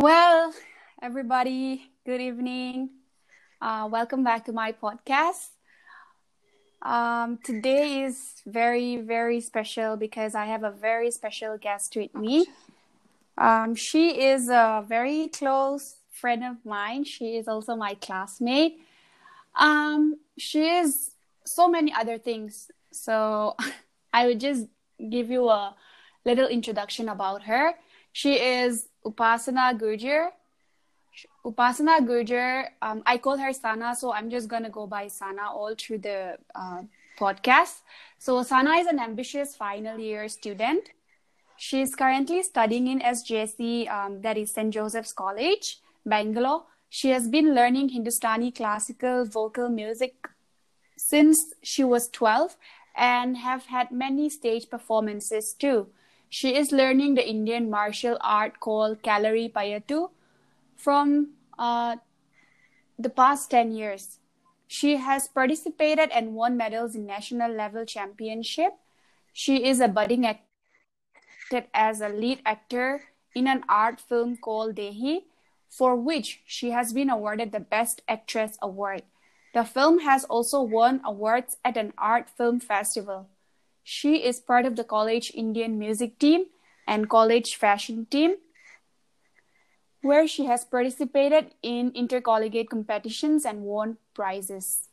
Well, everybody, good evening. Uh, welcome back to my podcast. Um, today is very, very special because I have a very special guest with me. Um, she is a very close friend of mine. She is also my classmate. Um, she is so many other things. So I would just give you a little introduction about her. She is Upasana Gurjar. Upasana Gurjar, um, I call her Sana, so I'm just going to go by Sana all through the uh, podcast. So, Sana is an ambitious final year student. She is currently studying in SJC, um, that is St. Joseph's College, Bangalore. She has been learning Hindustani classical vocal music since she was 12 and have had many stage performances too. She is learning the Indian martial art called Kalaripayattu from uh, the past 10 years. She has participated and won medals in national level championship. She is a budding actor as a lead actor in an art film called Dehi, for which she has been awarded the Best Actress award. The film has also won awards at an art film festival. She is part of the college Indian music team and college fashion team, where she has participated in intercollegiate competitions and won prizes.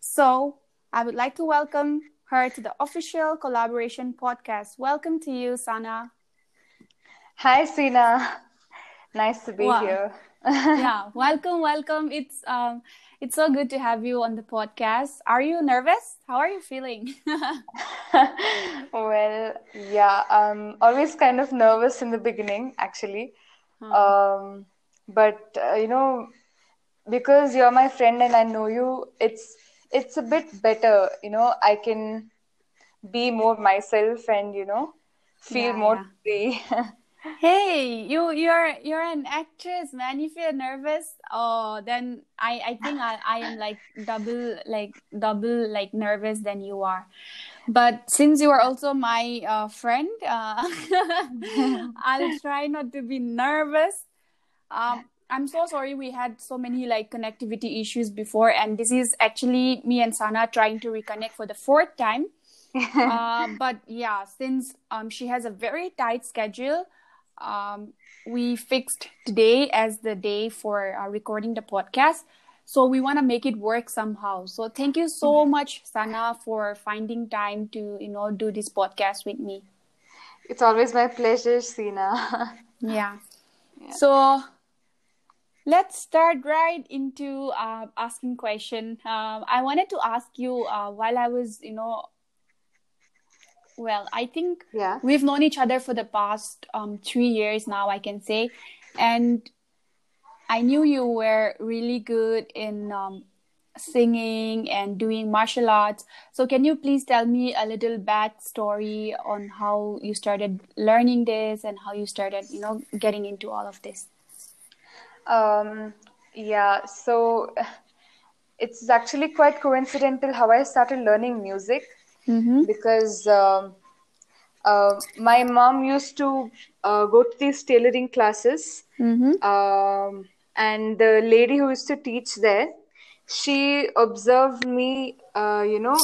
So, I would like to welcome her to the official collaboration podcast. Welcome to you, Sana. Hi, Sina. Nice to be wow. here. Yeah, welcome, welcome. It's um it's so good to have you on the podcast. Are you nervous? How are you feeling? well, yeah, I'm always kind of nervous in the beginning, actually. Hmm. Um, but uh, you know, because you're my friend and I know you, it's it's a bit better. You know, I can be more myself and you know feel yeah, more yeah. free. hey you you're you're an actress man. If you're nervous oh then i i think i i am like double like double like nervous than you are. But since you are also my uh, friend uh, i'll try not to be nervous. Um i'm so sorry we had so many like connectivity issues before and this is actually me and sana trying to reconnect for the fourth time. Uh, but yeah since um, she has a very tight schedule um, we fixed today as the day for uh, recording the podcast. So we want to make it work somehow. So thank you so mm-hmm. much, Sana, for finding time to you know do this podcast with me. It's always my pleasure, Sina. yeah. yeah. So let's start right into uh, asking question. Um, I wanted to ask you uh, while I was you know well i think yeah. we've known each other for the past um, three years now i can say. And i knew you were really good in um, singing and doing martial arts. So can you please tell me a little backstory on how you started learning this and how you started you know getting into all of this? Um yeah so it's actually quite coincidental how i started learning music mm-hmm. because um, uh, my mom used to uh, go to these tailoring classes mm-hmm. um, and the lady who used to teach there she observed me uh, you know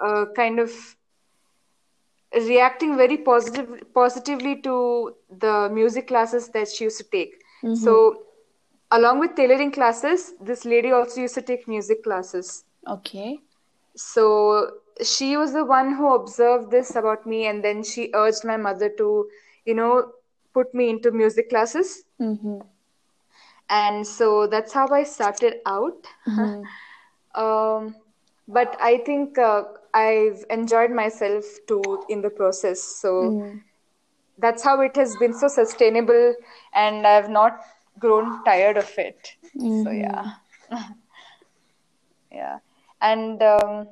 uh, kind of reacting very positive positively to the music classes that she used to take mm-hmm. so along with tailoring classes this lady also used to take music classes okay so she was the one who observed this about me and then she urged my mother to you know put me into music classes mm-hmm. and so that's how i started out mm-hmm. um, but i think uh, i've enjoyed myself too in the process so mm-hmm. that's how it has been so sustainable and i've not grown tired of it so mm-hmm. yeah yeah and um,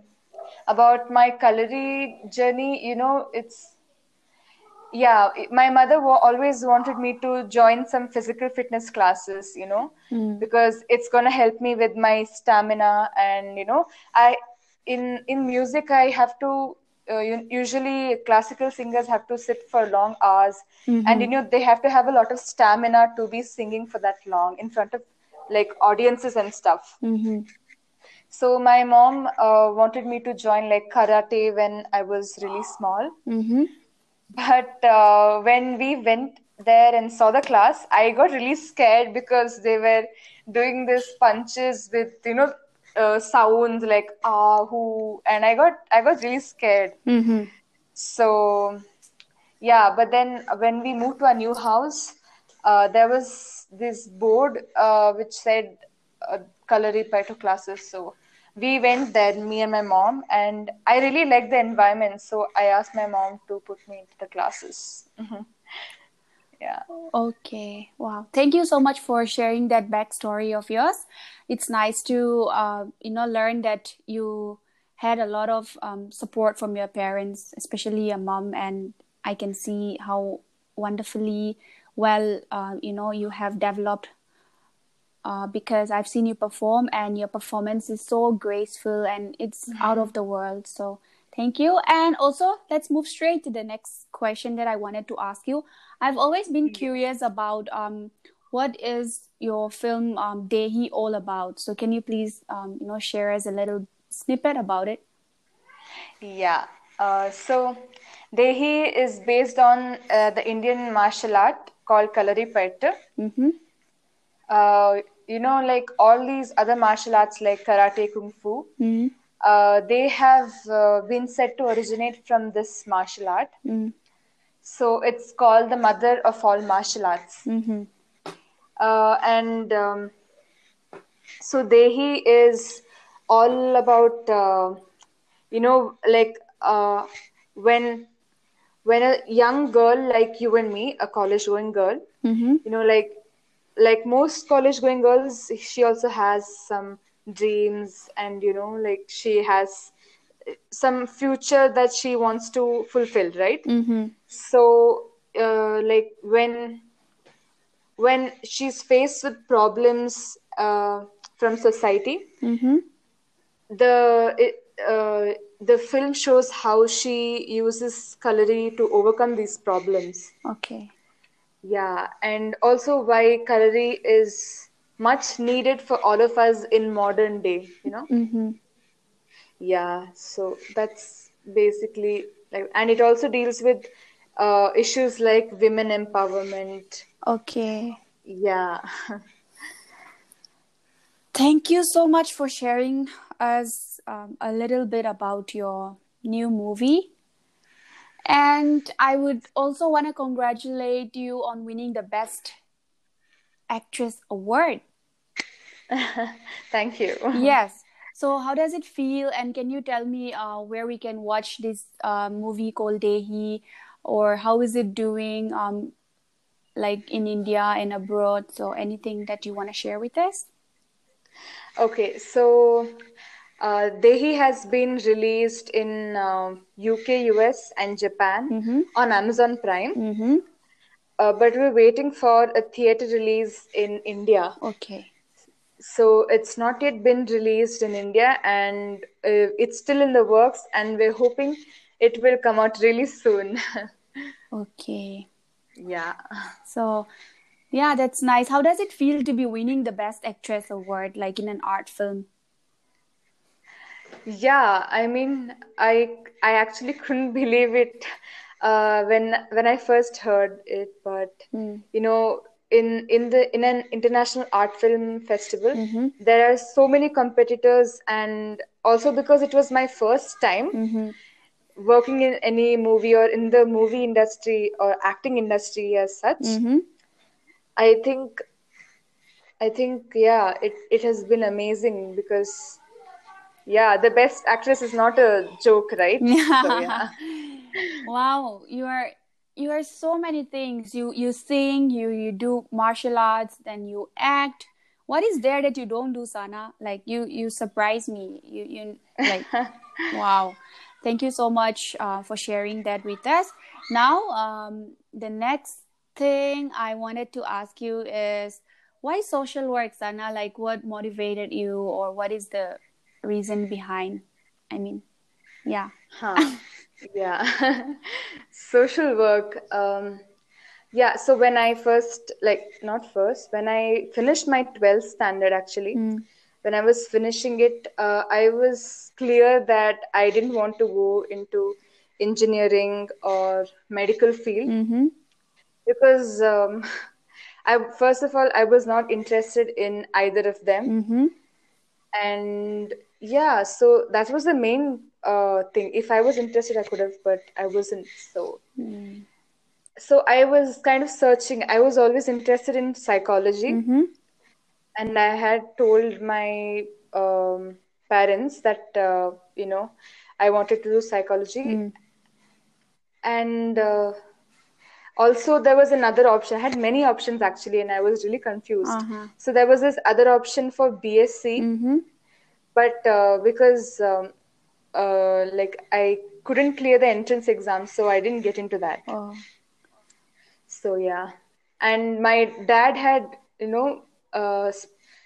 about my Kalari journey, you know, it's yeah, my mother always wanted me to join some physical fitness classes, you know, mm. because it's gonna help me with my stamina and you know, I in in music I have to uh, usually classical singers have to sit for long hours Mm-hmm. and you know they have to have a lot of stamina to be singing for that long in front of like audiences and stuff Mm-hmm. So my mom uh, wanted me to join like karate when i was really small Mm-hmm. but uh, when we went there and saw the class i got really scared because they were doing these punches with you know uh, sounds like ah who and i got i got really scared Mm-hmm. so yeah but then when we moved to a new house uh, there was this board uh, which said uh, Kalaripayattu classes so we went there me and my mom and i really liked the environment so i asked my mom to put me into the classes Mhm. yeah Okay. Wow. Thank you so much for sharing that backstory of yours. It's nice to uh, you know learn that you had a lot of um, support from your parents, especially your mom, and I can see how wonderfully well uh, you know you have developed uh, because I've seen you perform and your performance is so graceful and it's out of the world. So thank you. And also, let's move straight to the next question that I wanted to ask you. I've always been curious about um, what is your film um, Dehi all about. So can you please um, you know share us a little snippet about it? yeah uh, so dehi is based on uh, the indian martial art called Kalaripayattu. Mm-hmm. uh, you know, like all these other martial arts like karate, kung fu, Mm-hmm. uh, they have uh, been said to originate from this martial art. Mm-hmm. So it's called the mother of all martial arts. Mm-hmm. Uh, and um, so Dehi is all about, uh, you know, like uh, when when a young girl like you and me, a college going girl, Mm-hmm. you know like like most college going girls she also has some dreams and you know like she has some future that she wants to fulfill right Mm-hmm. so uh, like when when she's faced with problems uh, from society Mm-hmm. the it, uh, the film shows how she uses kalari to overcome these problems Okay. Yeah, and also why Kalari is much needed for all of us in modern day, you know? Mm-hmm. Yeah, so that's basically like, and it also deals with uh, issues like women empowerment. Okay. Yeah. Thank you so much for sharing us um, a little bit about your new movie. And I would also want to congratulate you on winning the Best Actress Award. Thank you. Yes. So, how does it feel? And can you tell me uh, where we can watch this uh, movie called Dehi, or how is it doing, um, like in India and abroad? So, anything that you want to share with us? Okay, so uh, Dehi has been released in uh, UK, US, and Japan Mm-hmm. on Amazon Prime. Mm-hmm. Uh, but we're waiting for a theater release in India. Okay. So it's not yet been released in India and uh, it's still in the works, and we're hoping it will come out really soon. Okay. yeah. So, yeah, that's nice. How does it feel to be winning the Best Actress award, like in an art film? Yeah, I mean, I I actually couldn't believe it uh, when when I first heard it, but Mm. you know, in in the in an international art film festival, Mm-hmm. there are so many competitors, and also because it was my first time Mm-hmm. working in any movie or in the movie industry or acting industry as such, Mm-hmm. I think I think yeah, it it has been amazing because yeah, the best actress is not a joke, right? So yeah. Wow, you are you are so many things. You you sing, you you do martial arts, then you act. What is there that you don't do, Sana? Like you you surprise me. You you like wow. Thank you so much uh, for sharing that with us. Now, um, the next thing I wanted to ask you is why social work, Sana? Like, what motivated you, or what is the reason behind? I mean, yeah. Huh. Yeah. Social work. Um, yeah, so when I first, like, not first, when I finished my 12th standard, actually, when I was finishing it, uh, I was clear that I didn't want to go into engineering or medical field Mm-hmm. because um, I first of all I was not interested in either of them, Mm-hmm. and yeah, so that was the main uh, thing. If I was interested, I could have, but I wasn't. So so I was kind of searching. I was always interested in psychology, Mm-hmm. and I had told my um, parents that uh, you know I wanted to do psychology, and uh, also there was another option. I had many options actually, and I was really confused. Uh-huh. So there was this other option for BSc, Mm-hmm. But uh, because um, uh, like I couldn't clear the entrance exam, so I didn't get into that. Oh. So yeah, and my dad had, you know, uh,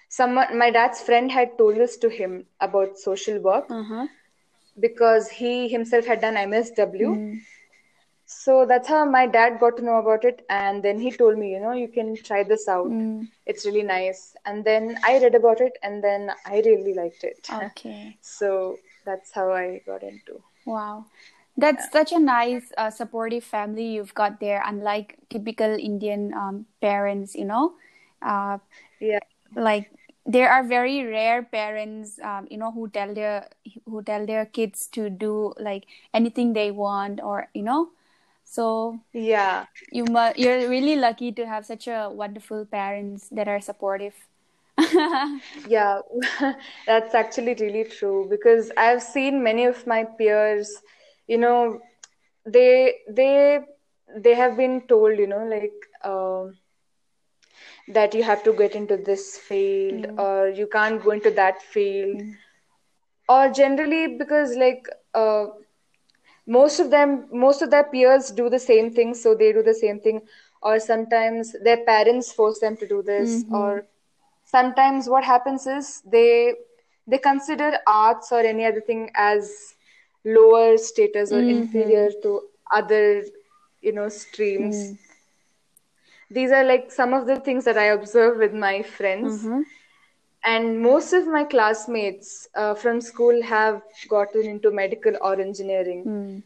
someone, my dad's friend had told this to him about social work Uh-huh. because he himself had done MSW. Mm. So that's how my dad got to know about it, and then he told me, you know, you can try this out. Mm. It's really nice. And then I read about it, and then I really liked it. Okay. So that's how I got into. Wow. That's such a nice, uh, supportive family you've got there, unlike typical Indian um, parents, you know. Uh, Yeah. like there are very rare parents, um, you know, who tell their who tell their kids to do like anything they want, or you know. So Yeah. you mu- you're really lucky to have such a wonderful parents that are supportive. Yeah, that's actually really true because I've seen many of my peers, you know, they they they have been told, you know, like um, that you have to get into this field or you can't go into that field, or generally because like uh, most of them, most of their peers do the same thing, so they do the same thing, or sometimes their parents force them to do this, mm-hmm. or sometimes what happens is they they consider arts or any other thing as lower status or mm-hmm. inferior to other you know streams. Mm-hmm. These are like some of the things that i observe with my friends and most of my classmates uh, from school have gotten into medical or engineering Mm.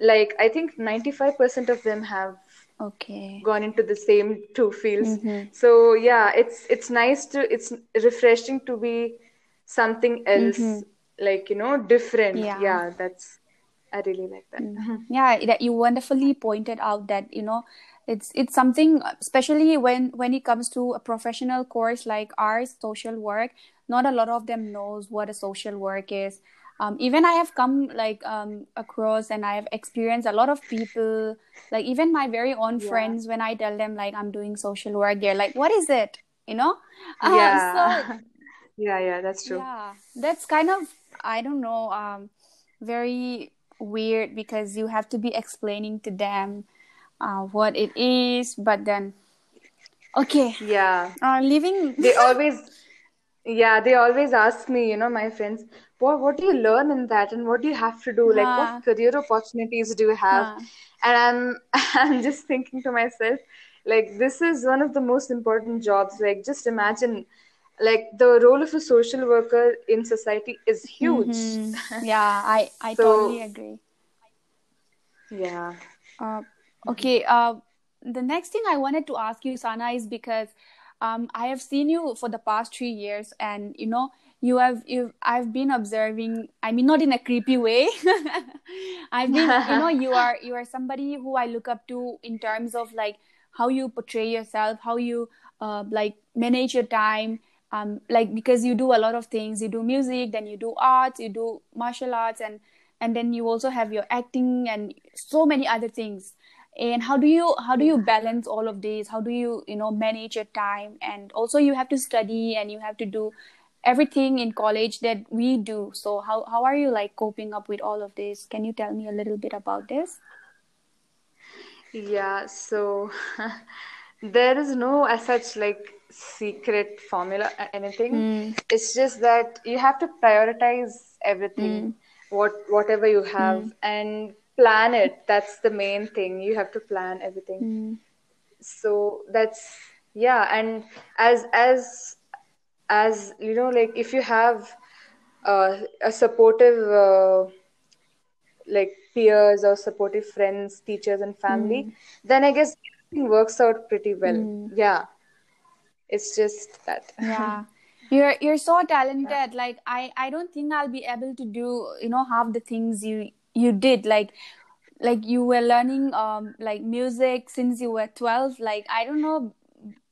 like i think 95% of them have Okay. gone into the same two fields Mm-hmm. so yeah it's it's nice to it's refreshing to be something else like you know different Mm-hmm. Yeah. yeah that's i really like that yeah that you wonderfully pointed out that you know it's it's something especially when when it comes to a professional course like ours social work not a lot of them knows what a social work is. Um, even i have come like um, across and i have experienced a lot of people like even my very own Yeah. friends when i tell them like i'm doing social work they're like what is it? You know? Uh, yeah. so yeah yeah that's true. Yeah, that's kind of I don't know, um, very weird because you have to be explaining to them uh, what it is, but then okay, yeah. Uh, living. they always yeah they always ask me you know my friends what what do you learn in that and what do you have to do? Like what career opportunities do you have? And i'm i'm just thinking to myself like this is one of the most important jobs. Like just imagine like the role of a social worker in society is huge. Mhm. Yeah, I I So- totally agree. yeah. Uh, okay. Uh, the next thing I wanted to ask you, Sana, is because um, I have seen you for the past three years, and you know, you have you. I've been observing. I mean, not in a creepy way. I've been, you know, you are you are somebody who I look up to in terms of like how you portray yourself, how you uh, like manage your time. Um, like because you do a lot of things. You do music, then you do arts, you do martial arts, and and then you also have your acting and so many other things and how do you how do you balance all of these? How do you you know manage your time? And also you have to study and you have to do everything in college that we do. So how how are you like coping up with all of this? Can you tell me a little bit about this? Yeah, so there is no as such like secret formula or anything. Hmm. It's just that you have to prioritize everything, hmm. what whatever you hmm. have, and plan it. That's the main thing. You have to plan everything. Mm. So that's yeah, and as as as you know, like if you have uh, a supportive uh, like peers or supportive friends, teachers, and family, Mm. then I guess everything works out pretty well. Mm. Yeah, it's just that. yeah you're you're so talented like i i don't think i'll be able to do you know half the things you you did like like you were learning um like music since you were 12 like i don't know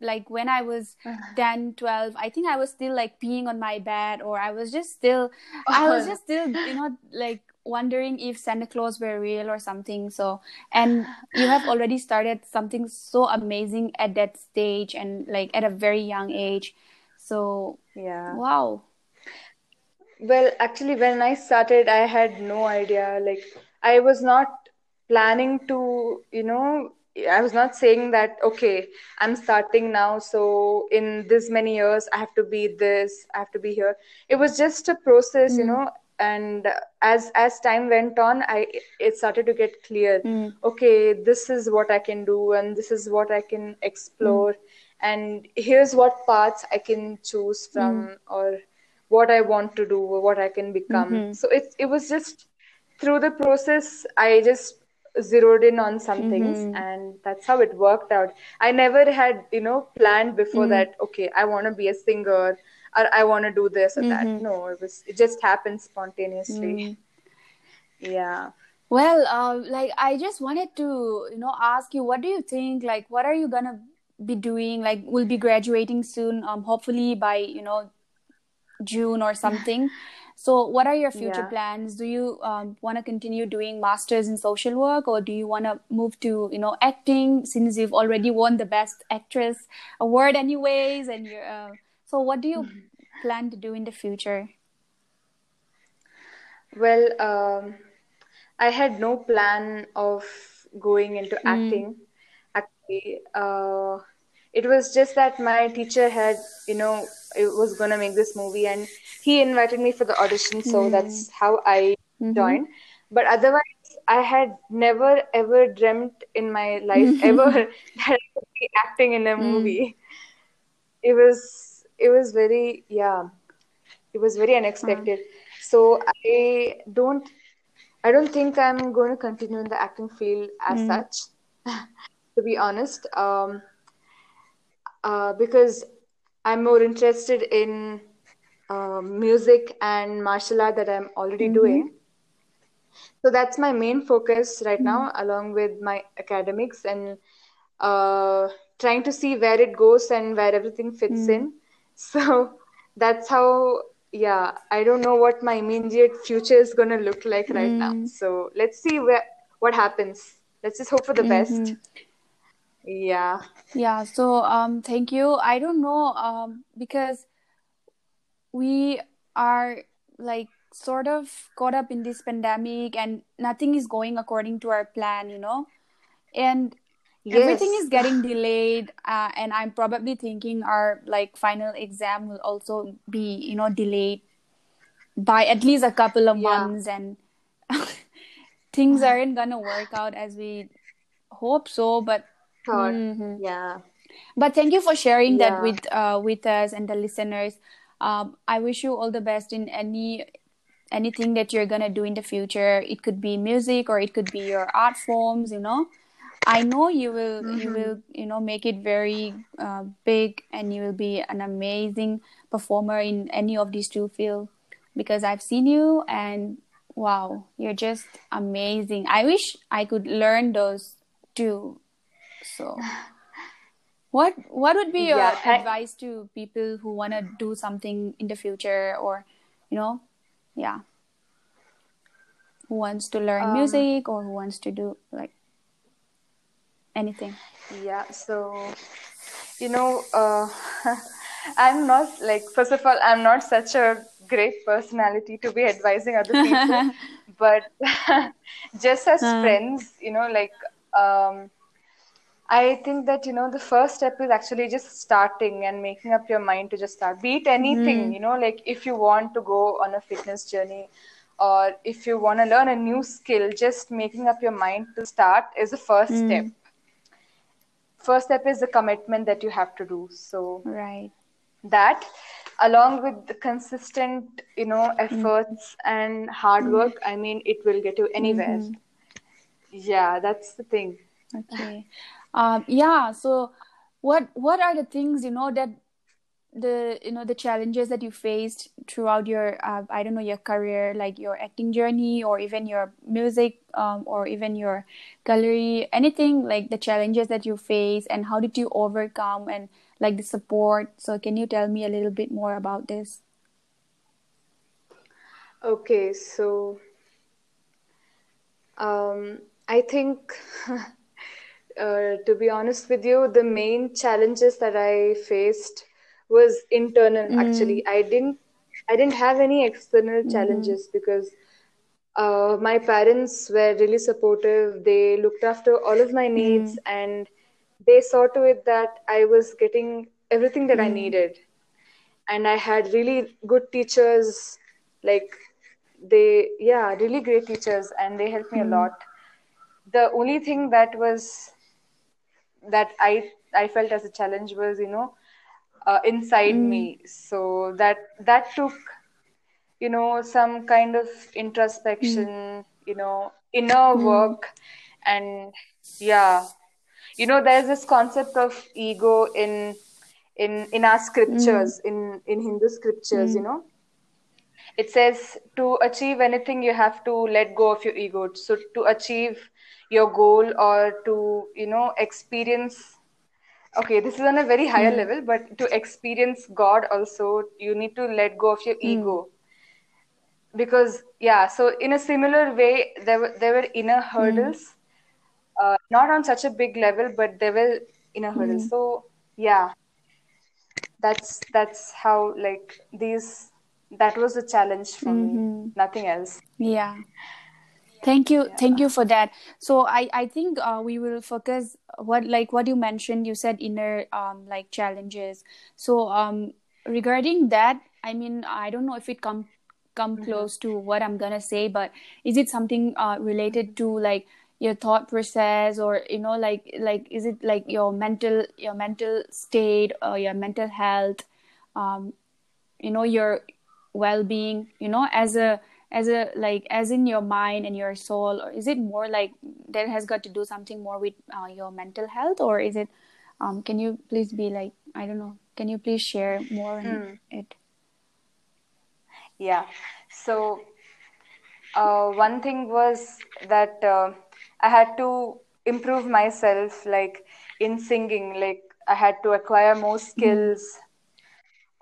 like when i was 10 12 i think i was still like peeing on my bed or i was just still i was just still you know like wondering if santa claus were real or something so and you have already started something so amazing at that stage and like at a very young age so yeah. wow Well, actually, when I started, I had no idea. Like, I was not planning to, you know, I was not saying that, okay, I'm starting now, so in this many years, I have to be this, I have to be here. It was just a process, you Mm. know, and as as time went on, I it started to get clear. Mm. Okay, this is what I can do, and this is what I can explore, and here's what paths I can choose from, or what I want to do, what I can become. Mhm. So it it was just through the process, I just zeroed in on some things, Mhm. and that's how it worked out. I never had, you know, planned before Mm. that. Okay, I want to be a singer, or I want to do this or that. Mhm. No, it was it just happened spontaneously. Mm. Yeah. Well, uh, like I just wanted to, you know, ask you, what do you think? Like, what are you gonna be doing? Like, we'll be graduating soon, um, hopefully by, you know, June or something. So, what are your future Yeah. plans? Do you um, want to continue doing masters in social work, or do you want to move to, you know, acting? Since you've already won the best actress award, anyways, and you're, uh, so what do you plan to do in the future? Well, um, I had no plan of going into Mm. acting. Actually, uh, it was just that my teacher had, you know, it was gonna make this movie, and he invited me for the audition, so that's how I Mhm. joined. But otherwise, I had never ever dreamt in my life ever that I could be acting in a movie. It was it was very yeah, it was very unexpected. So I don't I don't think I'm going to continue in the acting field as such, to be honest. Um, uh, because I'm more interested in uh, music and martial art that I'm already mm-hmm. doing. So that's my main focus right now, mm-hmm. along with my academics and uh, trying to see where it goes and where everything fits mm. in. So that's how, yeah, I don't know what my immediate future is going to look like right now. Mm. So let's see where what happens. Let's just hope for the mm-hmm. best. Yeah. Yeah, so um thank you. I don't know um because we are like sort of caught up in this pandemic and nothing is going according to our plan, you know. And everything is getting delayed uh, and I'm probably thinking our like final exam will also be, you know, delayed by at least a couple of Yeah. months and things aren't gonna work out as we hope so, but Mhm. Yeah. but thank you for sharing that with uh, with us and the listeners. Um, I wish you all the best in any anything that you're gonna do in the future. It could be music or it could be your art forms. You know, I know you will you will you know make it very uh, big and you will be an amazing performer in any of these two fields because I've seen you and wow, you're just amazing. I wish I could learn those too. So. What what would be your Yeah, thank- advice to people who want to do something in the future or you know yeah who wants to learn Um, music or who wants to do like anything Yeah, so you know, uh, I'm not like first of all, I'm not such a great personality to be advising other people, but just as Uh. friends, you know, like um, I think that you know the first step is actually just starting and making up your mind to just start. Be it anything, you know, like if you want to go on a fitness journey, or if you want to learn a new skill just making up your mind to start is the first Mm. step first step is the commitment that you have to do so Right. that along with the consistent you know efforts and hard work i mean it will get you anywhere Mhm. yeah that's the thing Okay. Um, yeah. So, what what are the things you know that the you know the challenges that you faced throughout your uh, I don't know your career, like your acting journey, or even your music, um, or even your Kalari, anything like the challenges that you face, and how did you overcome, and like the support. So, can you tell me a little bit more about this? okay so um i think uh, to be honest with you the main challenges that i faced was internal mm. actually. I didn't i didn't have any external mm. challenges because uh, my parents were really supportive. They looked after all of my needs mm. and they saw to it that i was getting everything that i needed. And i had really good teachers like they yeah really great teachers and they helped me a lot. The only thing that was that i i felt as a challenge was you know uh, inside me. Mm. So that that took you know some kind of introspection mm. you know inner mm. work. And yeah you know there's this concept of ego in in in our scriptures in in hindu scriptures you know. It says to achieve anything you have to let go of your ego. So to achieve your goal or to you know experience okay this is on a very higher hmm. level but to experience god also you need to let go of your hmm. ego. Because yeah so in a similar way there were there were inner hmm. hurdles uh, not on such a big level but there were inner hurdles. So yeah that's that's how like these that was a challenge for me. Mm-hmm. Nothing else. Yeah. Thank you. Thank you for that. So I, I think uh, we will focus what like what you mentioned. You said inner um like challenges. So um regarding that, I mean I don't know if it come come close to what I'm gonna say, but is it something uh related to like your thought process or you know like like is it like your mental your mental state or your mental health um you know your well-being you know as a as a like as in your mind and your soul or is it more like that has got to do something more with uh, your mental health or is it um can you please be like i don't know can you please share more on it? Yeah. So uh, one thing was that uh, i had to improve myself like in singing like i had to acquire more skills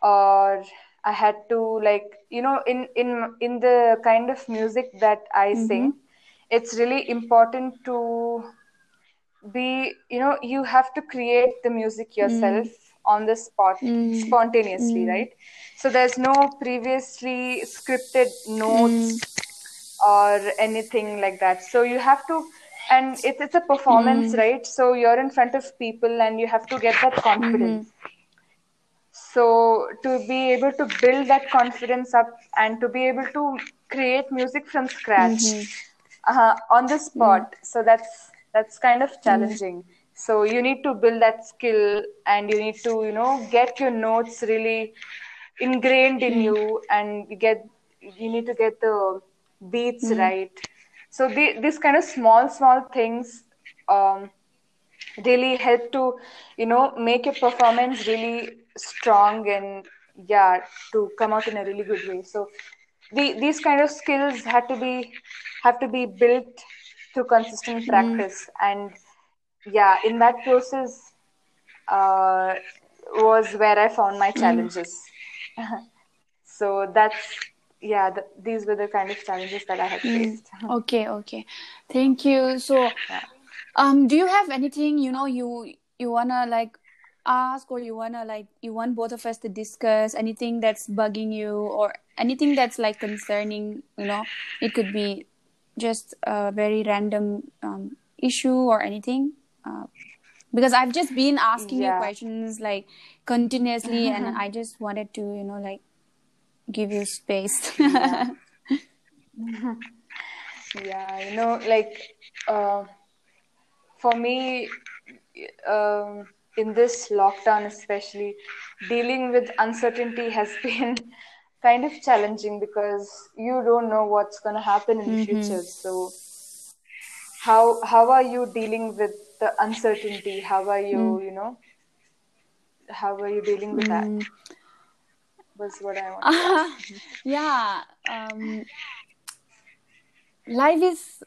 or i had to like you know in in in the kind of music that i mm-hmm. sing it's really important to be you know you have to create the music mm. yourself on the spot mm. spontaneously mm. right? So there's no previously scripted notes or anything like that. So you have to and it's it's a performance right? So you're in front of people and you have to get that confidence mm-hmm. So to be able to build that confidence up and to be able to create music from scratch uh, on the spot. Mm-hmm. So that's that's kind of mm-hmm. challenging. So you need to build that skill and you need to you know get your notes really ingrained in you and you get you need to get the beats right. So the, this kind of small small things um, really help to you know make your performance really strong and yeah to come out in a really good way. So the, these kind of skills had to be have to be built through consistent practice. And yeah in that process uh, was where i found my challenges. So that's yeah th- these were the kind of challenges that i had faced. Okay okay. Thank you. So um do you have anything you know you you wanna like ask or you wanna like you want both of us to discuss anything that's bugging you or anything that's like concerning you know it could be just a very random um, issue or anything uh, because i've just been asking you questions like continuously and i just wanted to you know like give you space. Yeah you know like uh, for me um, in this lockdown especially dealing with uncertainty has been kind of challenging because you don't know what's going to happen in the Mm-hmm. future so how how are you dealing with the uncertainty how are you Mm. you know how are you dealing with that Mm. was what i wanted to ask yeah. Um, life is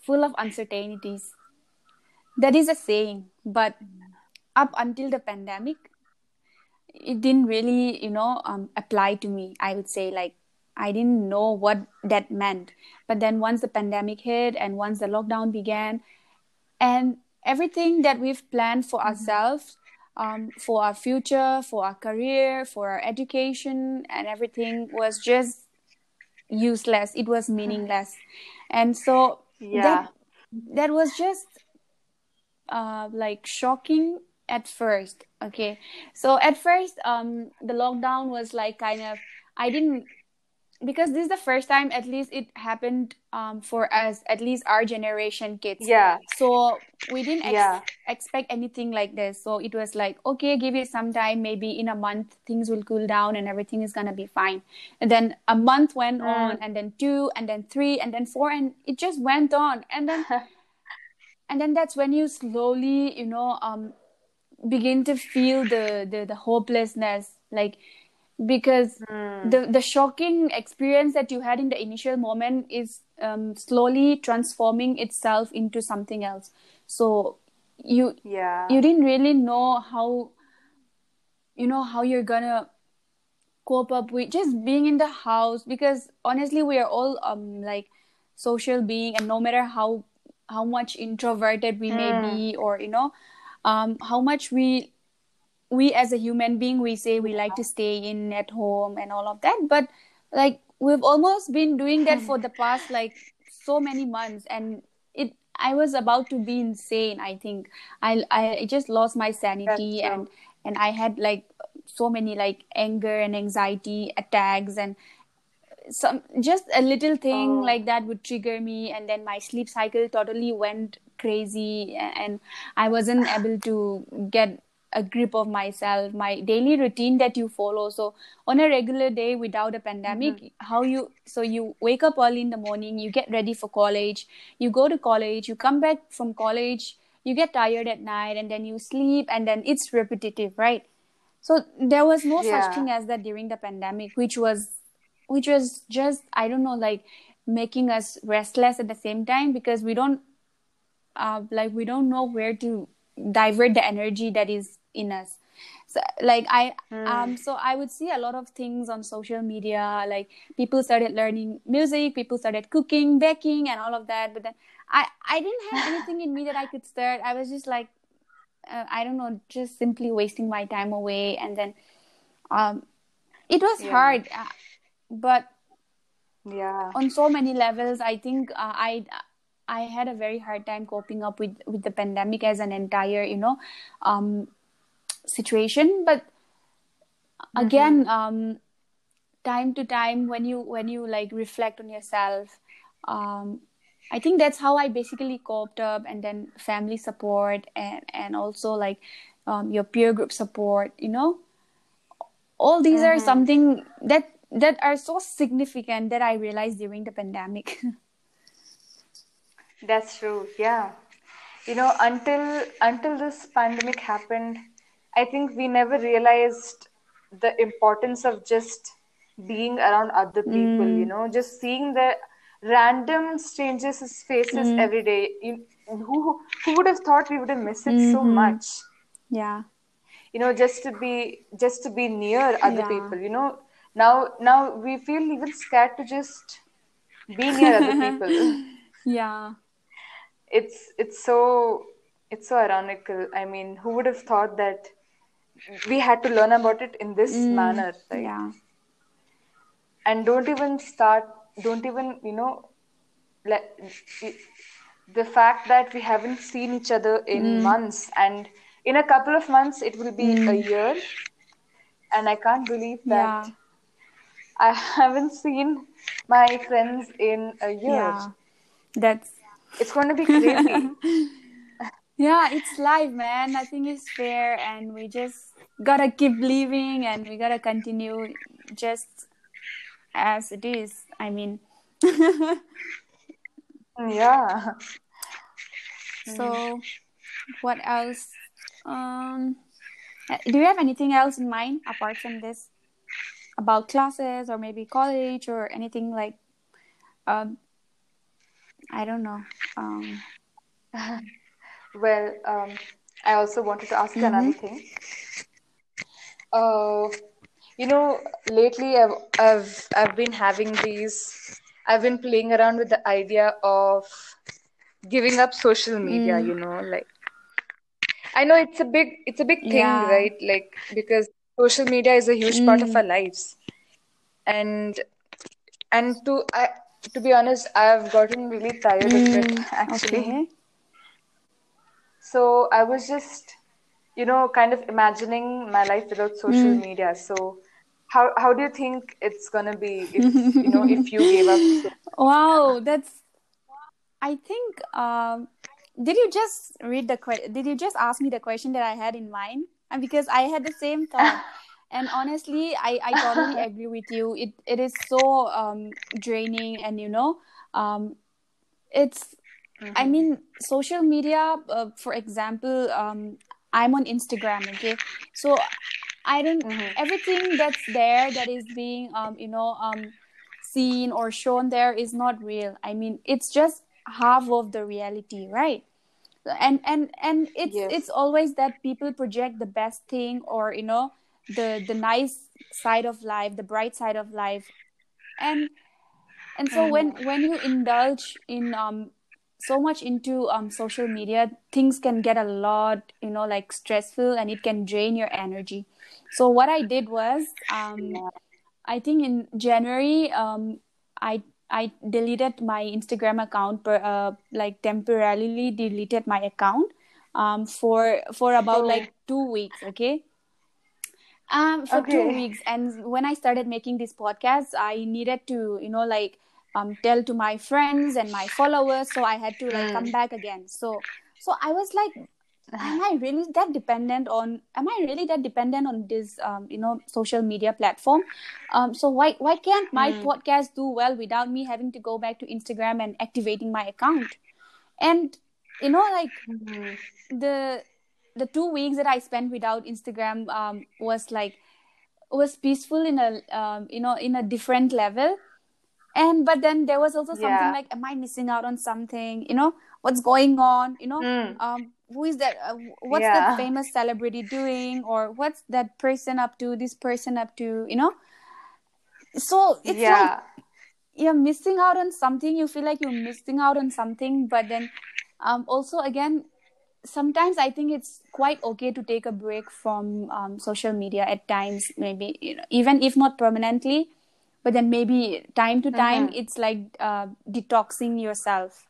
full of uncertainties. That is a saying, but up until the pandemic, it didn't really, you know, um, apply to me. I would say, like, I didn't know what that meant. But then once the pandemic hit and once the lockdown began, and everything that we've planned for ourselves, um, for our future, for our career, for our education, and everything was just useless. It was meaningless. And so yeah that that was just uh, like shocking at first okay? So at first um the lockdown was like kind of i didn't because this is the first time at least it happened um for us at least our generation kids. Yeah. So we didn't ex- Yeah. expect anything like this. So it was like okay give it some time. Maybe in a month things will cool down and everything is gonna be fine. And then a month went Mm. on and then two and then three and then four and it just went on. And then and then that's when you slowly you know um begin to feel the the, the hopelessness like because Hmm. the the shocking experience that you had in the initial moment is um, slowly transforming itself into something else so you yeah you didn't really know how you know how you're gonna cope up with just being in the house because honestly we are all um like social being and no matter how how much introverted we may Mm. be or you know um how much we we as a human being we say we like to stay in at home and all of that but like we've almost been doing that for the past like so many months and it i was about to be insane i think i i just lost my sanity and and i had like so many like anger and anxiety attacks and some just a little thing Oh. like that would trigger me and then my sleep cycle totally went crazy and i wasn't able to get a grip of myself my daily routine that you follow. So on a regular day without a pandemic mm-hmm. how you so you wake up early in the morning you get ready for college you go to college you come back from college you get tired at night and then you sleep and then it's repetitive right? So there was no Yeah. such thing as that during the pandemic which was which was just i don't know like making us restless at the same time because we don't uh, like we don't know where to divert the energy that is in us. So like i um so i would see a lot of things on social media like people started learning music people started cooking baking and all of that but then i i didn't have anything in me that i could start. I was just like uh, i don't know just simply wasting my time away and then um it was Yeah. hard uh, but yeah. on so many levels i think uh, i i had a very hard time coping up with with the pandemic as an entire you know um situation. But again um time to time when you when you like reflect on yourself um i think that's how i basically coped up and then family support and and also like um, your peer group support you know? All these are something that that are so significant that i realized during the pandemic That's true. Yeah. You know, until until this pandemic happened, I think we never realized the importance of just being around other people, you hmm. know, just seeing the random strangers' faces hmm. every day. You, who who would have thought we would have missed it so mm-hmm. much? yeah You know, just to be just to be near other Yeah. people, you know. Now now we feel even scared to just be near other people. yeah it's it's so it's so ironical i mean who would have thought that we had to learn about it in this mm, manner right? yeah. And don't even start don't even you know let the fact that we haven't seen each other in mm. months and in a couple of months it will be a mm. year. And i can't believe that yeah. I haven't seen my friends in a year. Yeah, that's It's going to be crazy. yeah, it's life, man. Nothing is fair, and we just gotta keep living, and we gotta continue just as it is. I mean, yeah. so what else? Um, do you have anything else in mind apart from this about classes or maybe college or anything like? Um, I don't know. Um, Well, um, I also wanted to ask you another thing. Uh, you know, lately I've I've I've been having these. I've been playing around with the idea of giving up social media. Mm, You know, like I know it's a big it's a big thing, yeah. right? Like because social media is a huge part of our Mm, lives, and and to I to be honest, I've gotten really tired of it mm, actually. okay. So I was just, you know, kind of imagining my life without social Mm. media. So how how do you think it's gonna be if, you know, if you gave up? Wow, that's. I think. Um, did you just read the que- Did you just ask me the question that I had in mind? And because I had the same thought, and honestly, I I totally agree with you. It it is so um draining, and you know, um, it's I mm-hmm, mean, social media, uh, for example, um, I'm on Instagram, okay? So I don't, mm-hmm, everything that's there that is being, um, you know, um, seen or shown there is not real. I mean, it's just half of the reality, right? And and and it's it's always that people project the best thing or you know the the nice side of life, the bright side of life, and and so when when you indulge in um so much into um social media things can get a lot you know like stressful and it can drain your energy. So what i did was um i think in january um i i deleted my instagram account per, uh, like temporarily deleted my account um for for about like 2 weeks okay um, for two weeks, and when I started making this podcast, I needed to, you know, like um, tell to my friends and my followers. So I had to like come Mm. back again. So, so I was like, am I really that dependent on? Am I really that dependent on this, um, you know, social media platform? Um, so why why can't my Mm. podcast do well without me having to go back to Instagram and activating my account? And you know, like Mm. the the two weeks that I spent without Instagram um, was like was peaceful in a um, you know in a different level. And but then there was also something Yeah. like am i missing out on something? You know what's going on? You know Mm. um who is that uh, what's that famous celebrity doing? Or what's that person up to this person up to you know? So it's like you're missing out on something. You feel like you're missing out on something but then um also again sometimes i think it's quite okay to take a break from um, social media at times maybe you know even if not permanently but then maybe time to time Mm-hmm. it's like uh, detoxing yourself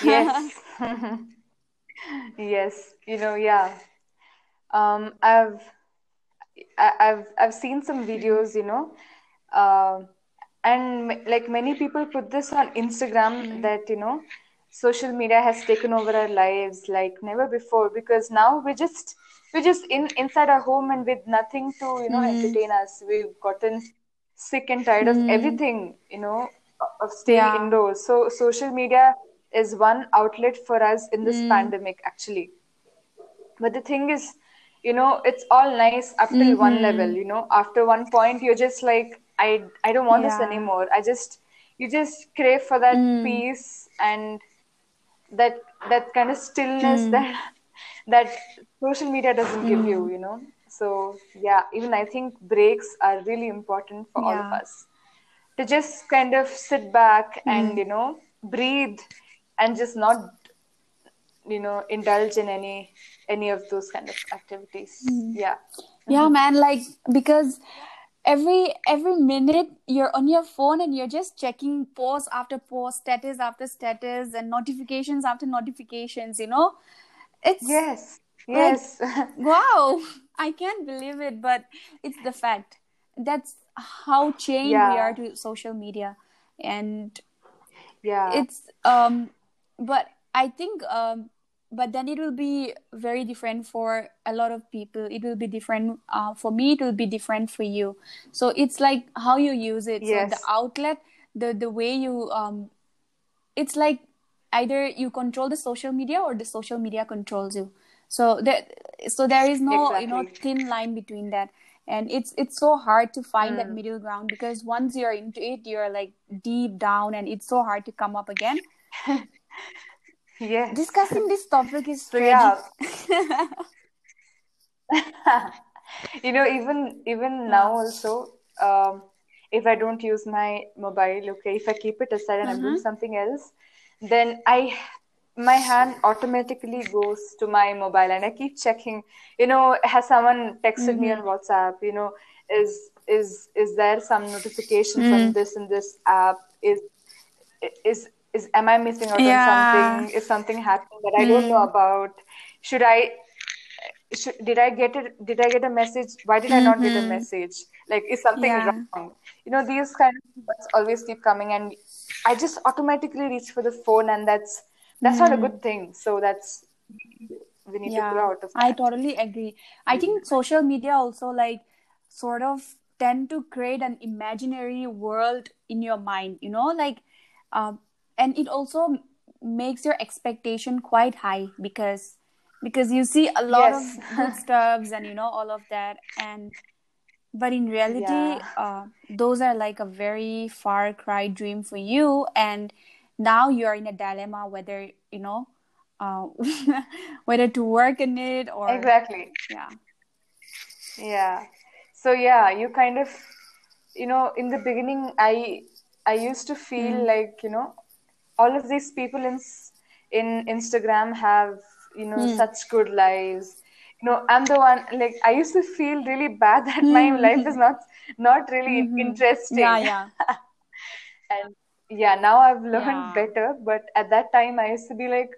Yes. Yes. You know, yeah. Um, I've I've I've seen some videos, you know, um, and like many people put this on Instagram that, you know, social media has taken over our lives like never before because now we're just we're just in inside our home and with nothing to, you know, mm, entertain us. We've gotten sick and tired of mm, everything, you know, of staying yeah indoors. So social media is one outlet for us in this mm, pandemic, actually. But the thing is, you know, it's all nice up till one level, mm-hmm. you know. After one point, you're just like, I, I don't want this anymore. I just, you just crave for that mm, peace and that that kind of stillness mm, that that social media doesn't give you, mm, you know. So yeah, even I think breaks are really important for all of us. To just kind of sit back and mm, you know breathe and just not you know indulge in any any of those kind of activities. Mm. yeah. Yeah man like because every every minute you're on your phone and you're just checking post after post status after status and notifications after notifications you know it's yes like yes wow i can't believe it but it's the fact that's how chained Yeah. we are to social media and Yeah. it's um but i think um but then it will be very different for a lot of people. It will be different uh, for me it will be different for you. So it's like how you use it. So Yes. the outlet the the way you um it's like either you control the social media or the social media controls you. So that so there is no you know thin line between that. And it's it's so hard to find that Mm. middle ground because once you're into it you're like deep down and it's so hard to come up again Yes. discussing this topic is So yeah, you know, even even now also, um, if I don't use my mobile, okay, if I keep it aside and I'm doing Mhm. something else, then I my hand automatically goes to my mobile and I keep checking, you know, has someone texted me on Mhm. WhatsApp, you know, is is is there some notification Mm. from this and this app? Is is is am I missing out Yeah. on something? Is something happening that I don't know Mm. about? Should I should, did I get it? Did I get a message? Why did I not get a Mhm. message? Like, is something Yeah. wrong? You know, these kind of thoughts always keep coming, and I just automatically reach for the phone, and that's that's not a Mm. good thing. So that's we need to grow out of That. i totally agree i think social media also like sort of tend to create an imaginary world in your mind you know like um and it also makes your expectation quite high because because you see a lot Yes. of good stuffs and you know all of that and but in reality Yeah. uh, those are like a very far cry dream for you and now you're in a dilemma whether you know uh, whether to work in it or Exactly. yeah Yeah. So yeah, you kind of, you know, in the beginning, I I used to feel Mm. like, you know, all of these people in in Instagram have, you know, Hmm. such good lives. You know, I'm the one like I used to feel really bad that my Hmm. life is not not really Mhm. interesting. yeah yeah And yeah, now I've learned Yeah. better, but at that time I used to be like,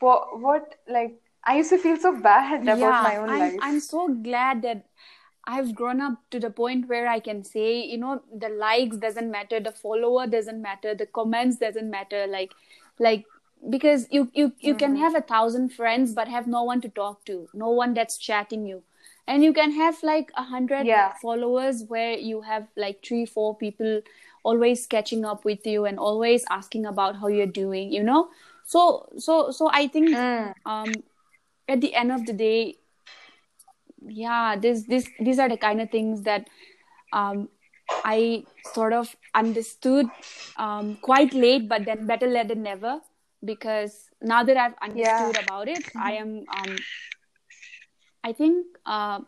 what, what like I used to feel so bad about yeah my own i'm life. i'm so glad that i've grown up to the point where i can say you know the likes doesn't matter the follower doesn't matter the comments doesn't matter like like because you you you can Mm-hmm. have a thousand friends but have no one to talk to no one that's chatting you and you can have like a hundred Yeah. followers where you have like three four people always catching up with you and always asking about how you're doing you know so so so i think Mm. um at the end of the day yeah this this these are the kind of things that um i sort of understood um quite late but then better late than never because now that i've understood about it i am um i think um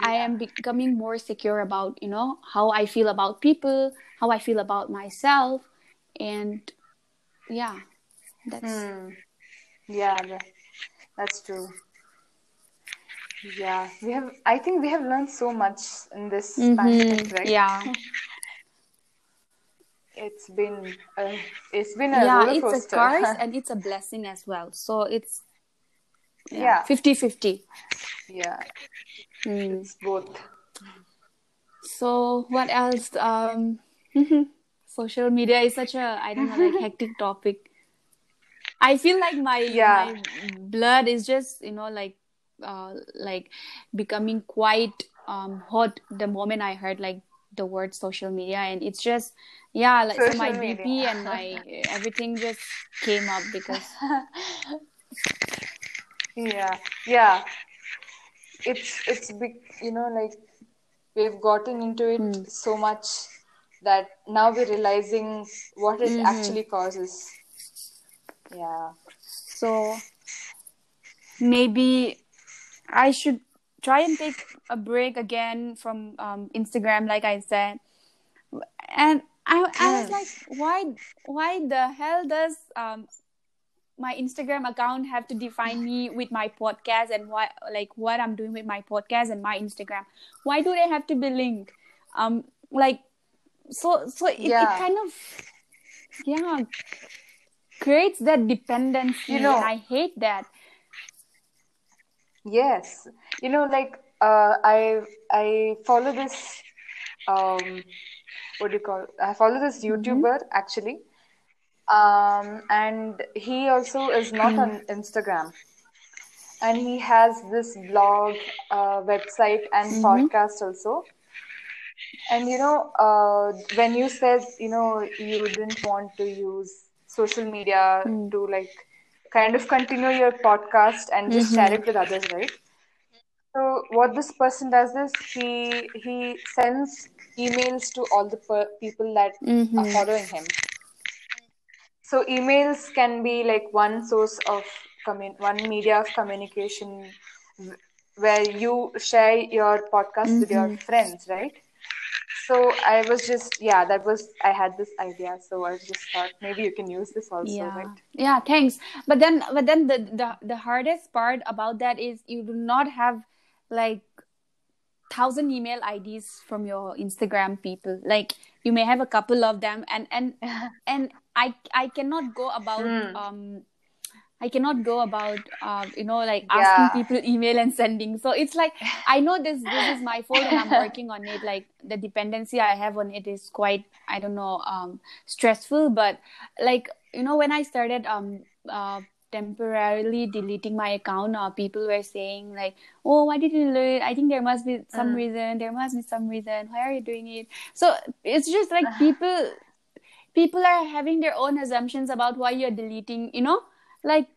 i am becoming more secure about you know how i feel about people how i feel about myself and yeah that's Hmm. Yeah, that's true. Yeah, we have. I think we have learned so much in this pandemic, Mhm. right? yeah It's been a, it's been a yeah it's a curse and it's a blessing as well so it's yeah Yeah. 50 50 Yeah, Mm. it's both. so what else um social media is such a i don't know like hectic topic i feel like my Yeah. my blood is just you know like uh like becoming quite um hot the moment i heard like the word social media and it's just yeah like so my bp and my everything just came up because Yeah, yeah. It's it's big, you know, like we've gotten into it Hmm. so much that now we're realizing what it Mhm. actually causes. Yeah. So maybe I should try and take a break again from um, Instagram, like I said. And I, I was like, why, why the hell does um, my Instagram account have to define me with my podcast and what, like, what I'm doing with my podcast and my Instagram? Why do they have to be linked? Um, like, so, so it, it kind of, yeah, creates that dependency, You know- and I hate that. Yes, you know, like uh, I I follow this um, what do you call? I follow this YouTuber mm-hmm. actually, um, and he also is not mm-hmm. on Instagram, and he has this blog, uh, website, and mm-hmm. podcast also. And you know, uh, when you said you know you didn't want to use social media mm. to like kind of continue your podcast and just mm-hmm. share it with others, right? So what this person does is he he sends emails to all the per- people that mm-hmm. are following him. So emails can be like one source of commun- one media of communication where you share your podcast mm-hmm. with your mm-hmm. friends, right? So I was just yeah, that was I had this idea, so I just thought maybe you can use this also, yeah. right? Yeah, thanks. But then but then the, the the hardest part about that is you do not have like thousand email IDs from your Instagram people. Like you may have a couple of them, and and and I I cannot go about mm. um I cannot go about uh, you know like asking yeah. people email and sending. So it's like I know this this is my fault and I'm working on it. Like the dependency I have on it is quite I don't know um, stressful. But like you know when I started um uh, temporarily deleting my account uh, people were saying like oh why did you delete i think there must be some mm. reason there must be some reason why are you doing it so it's just like people people are having their own assumptions about why you're deleting you know like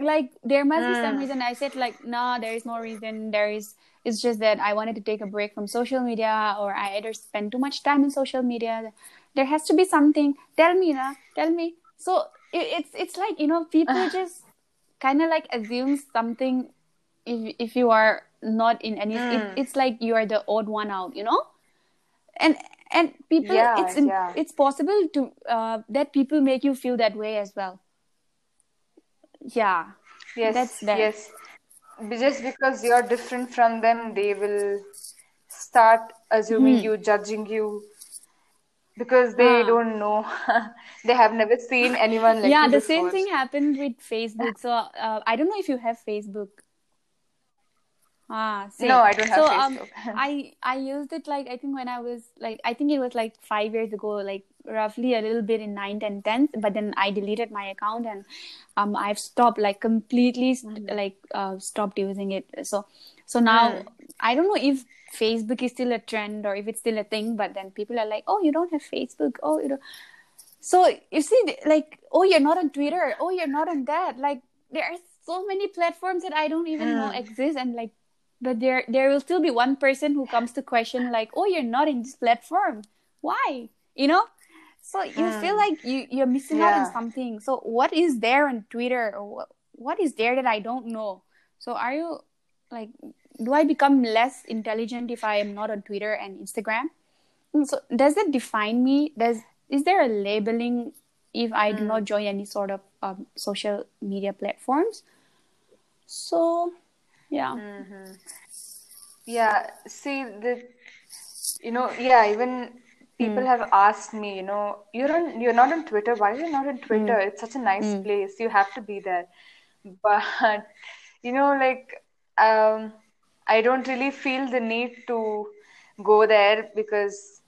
like there must be some mm. reason. I said like nah there is no reason. There is it's just that i wanted to take a break from social media or i either spend too much time in social media. There has to be something. Tell me na tell me. So it, it's it's like you know people just kind of like assume something if if you are not in any mm. it, it's like you are the odd one out you know? And and people yeah, it's yeah. it's possible to uh, that people make you feel that way as well yeah yes that's that. yes just because you're different from them they will start assuming mm. you judging you because they don't know they have never seen anyone like yeah the before. same thing happened with facebook so uh, i don't know if you have facebook Ah, same. No, I don't have so, um, Facebook. Um, I I used it like I think when I was like I think it was like five years ago, like roughly a little bit in ninth and tenth. But then I deleted my account and um I've stopped like completely mm-hmm. like uh, stopped using it. So so now mm. I don't know if Facebook is still a trend or if it's still a thing. But then people are like, oh, you don't have Facebook. Oh, you know. So you see, like, oh, you're not on Twitter. Oh, you're not on that. Like there are so many platforms that I don't even mm. know exist, and like but there there will still be one person who comes to question like oh you're not in this platform why you know so you mm. feel like you you're missing yeah. out on something so what is there on twitter or what, what is there that i don't know so are you like do i become less intelligent if i am not on twitter and instagram so does it define me does is there a labeling if i mm. do not join any sort of um, social media platforms so yeah mm-hmm. yeah see the you know yeah even people mm. have asked me you know you're on you're not on twitter why are you not on twitter mm. it's such a nice mm. place you have to be there but you know like um i don't really feel the need to go there because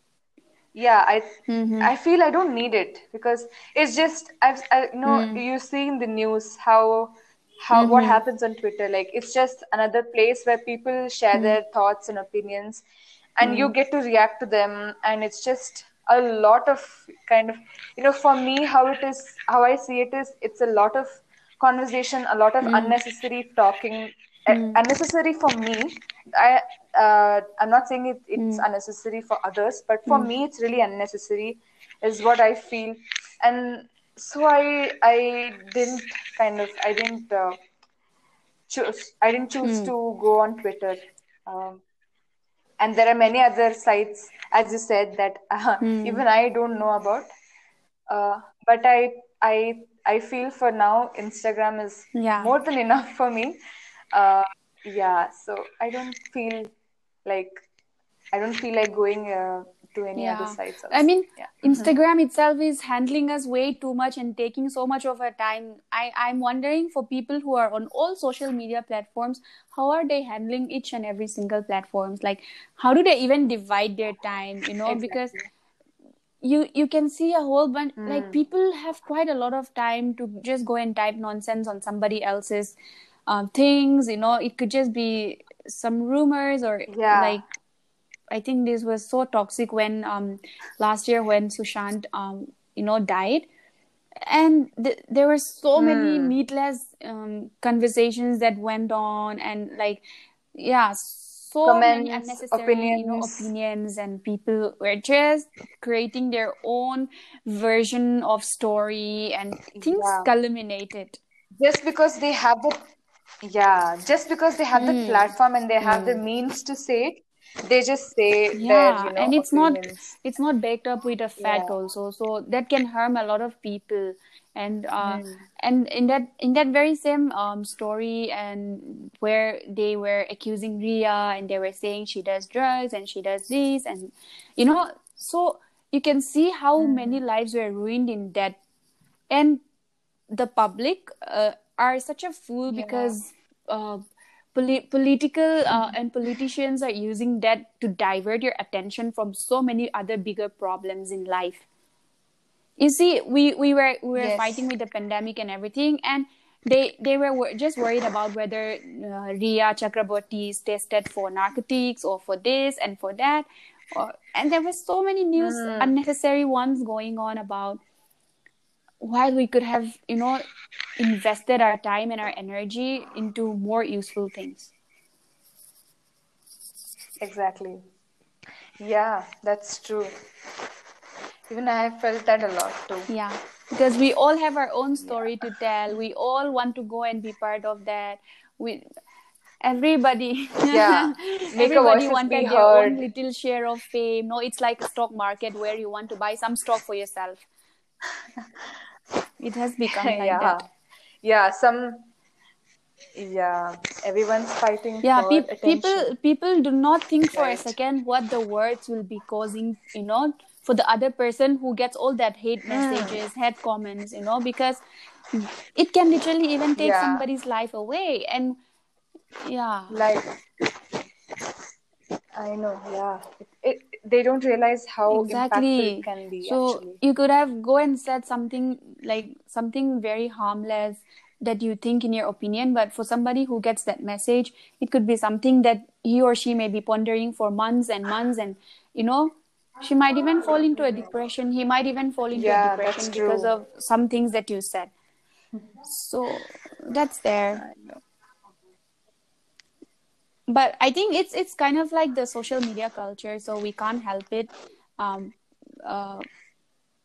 yeah i mm-hmm. i feel i don't need it because it's just i've I, you know mm. you see in the news how how mm-hmm. what happens on twitter like it's just another place where people share mm-hmm. their thoughts and opinions and mm-hmm. you get to react to them and it's just a lot of kind of you know for me how it is how i see it is it's a lot of conversation a lot of mm. unnecessary talking mm. unnecessary for me i uh, i'm not saying it, it's mm. unnecessary for others but for mm. me it's really unnecessary is what i feel and so I I didn't kind of I didn't uh, choose I didn't choose mm. to go on Twitter. Um, and there are many other sites, as you said, that uh, mm. even I don't know about. Uh, but I I I feel for now Instagram is yeah. more than enough for me. Uh, yeah, so I don't feel like I don't feel like going uh, to any Yeah. other sites. I mean, yeah. Instagram itself is handling us way too much and taking so much of our time. I, I'm wondering for people who are on all social media platforms, how are they handling each and every single platforms? Like, how do they even divide their time? You know, because you you can see a whole bunch like people have quite a lot of time to just go and type nonsense on somebody else's um, things. You know, it could just be some rumors or Yeah. like I think this was so toxic when um last year when Sushant um you know died, and th- there were so many Hmm. meatless um conversations that went on and like yeah so many Comments, unnecessary you know opinions. opinions and people were just creating their own version of story and things Yeah. culminated. just because they have the yeah just because they have Hmm. the platform and they have the means to say it they just say their yeah you know and it's not it's not baked up with a fact Yeah. also so that can harm a lot of people and uh, Hmm. and in that in that very same um, story and where they were accusing Rhea and they were saying she does drugs and she does this and you know so you can see how Hmm. many lives were ruined in that and the public uh, are such a fool because uh, poli- political uh, and politicians are using that to divert your attention from so many other bigger problems in life. You see we we were we were Yes. fighting with the pandemic and everything and they they were just worried about whether uh, Rhea Chakraborty is tested for narcotics or for this and for that. Or, and there were so many news unnecessary ones going on about while we could have you know invested our time and our energy into more useful things. Exactly. Yeah that's true. Even i have felt that a lot too. Yeah because we all have our own story to tell. We all want to go and be part of that. We everybody Yeah. Make everybody wanted be their own little share of fame. No it's like a stock market where you want to buy some stock for yourself it has become like yeah that. Yeah some yeah everyone's fighting yeah attention people people do not think for a second what the words will be causing you know for the other person who gets all that hate Hmm. messages hate comments you know because it can literally even take Yeah. somebody's life away and yeah. Like i know yeah. It, it, they don't realize how impactful exactly it can be so actually. you could have go and said something like something very harmless that you think in your opinion but for somebody who gets that message it could be something that he or she may be pondering for months and months and you know she might even fall into a depression. He might even fall into Yeah, a depression because of some things that you said. So that's there but i think it's it's kind of like the social media culture so we can't help it. Um uh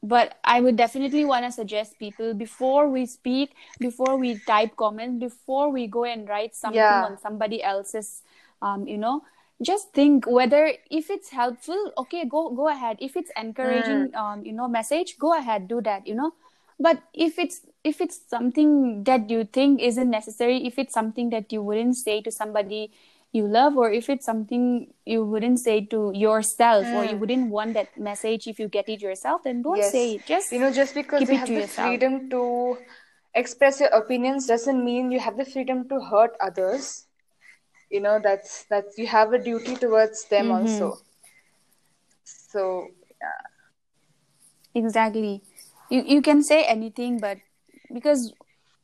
but i would definitely want to suggest people before we speak before we type comments before we go and write something Yeah. on somebody else's um you know just think whether if it's helpful okay go go ahead. If it's encouraging um you know message go ahead do that you know. But if it's if it's something that you think isn't necessary if it's something that you wouldn't say to somebody you love or if it's something you wouldn't say to yourself or you wouldn't want that message if you get it yourself then don't yes say it just you know just because you have the yourself. freedom to express your opinions doesn't mean you have the freedom to hurt others you know that's that's you have a duty towards them Mm-hmm. also so yeah. exactly you you can say anything but because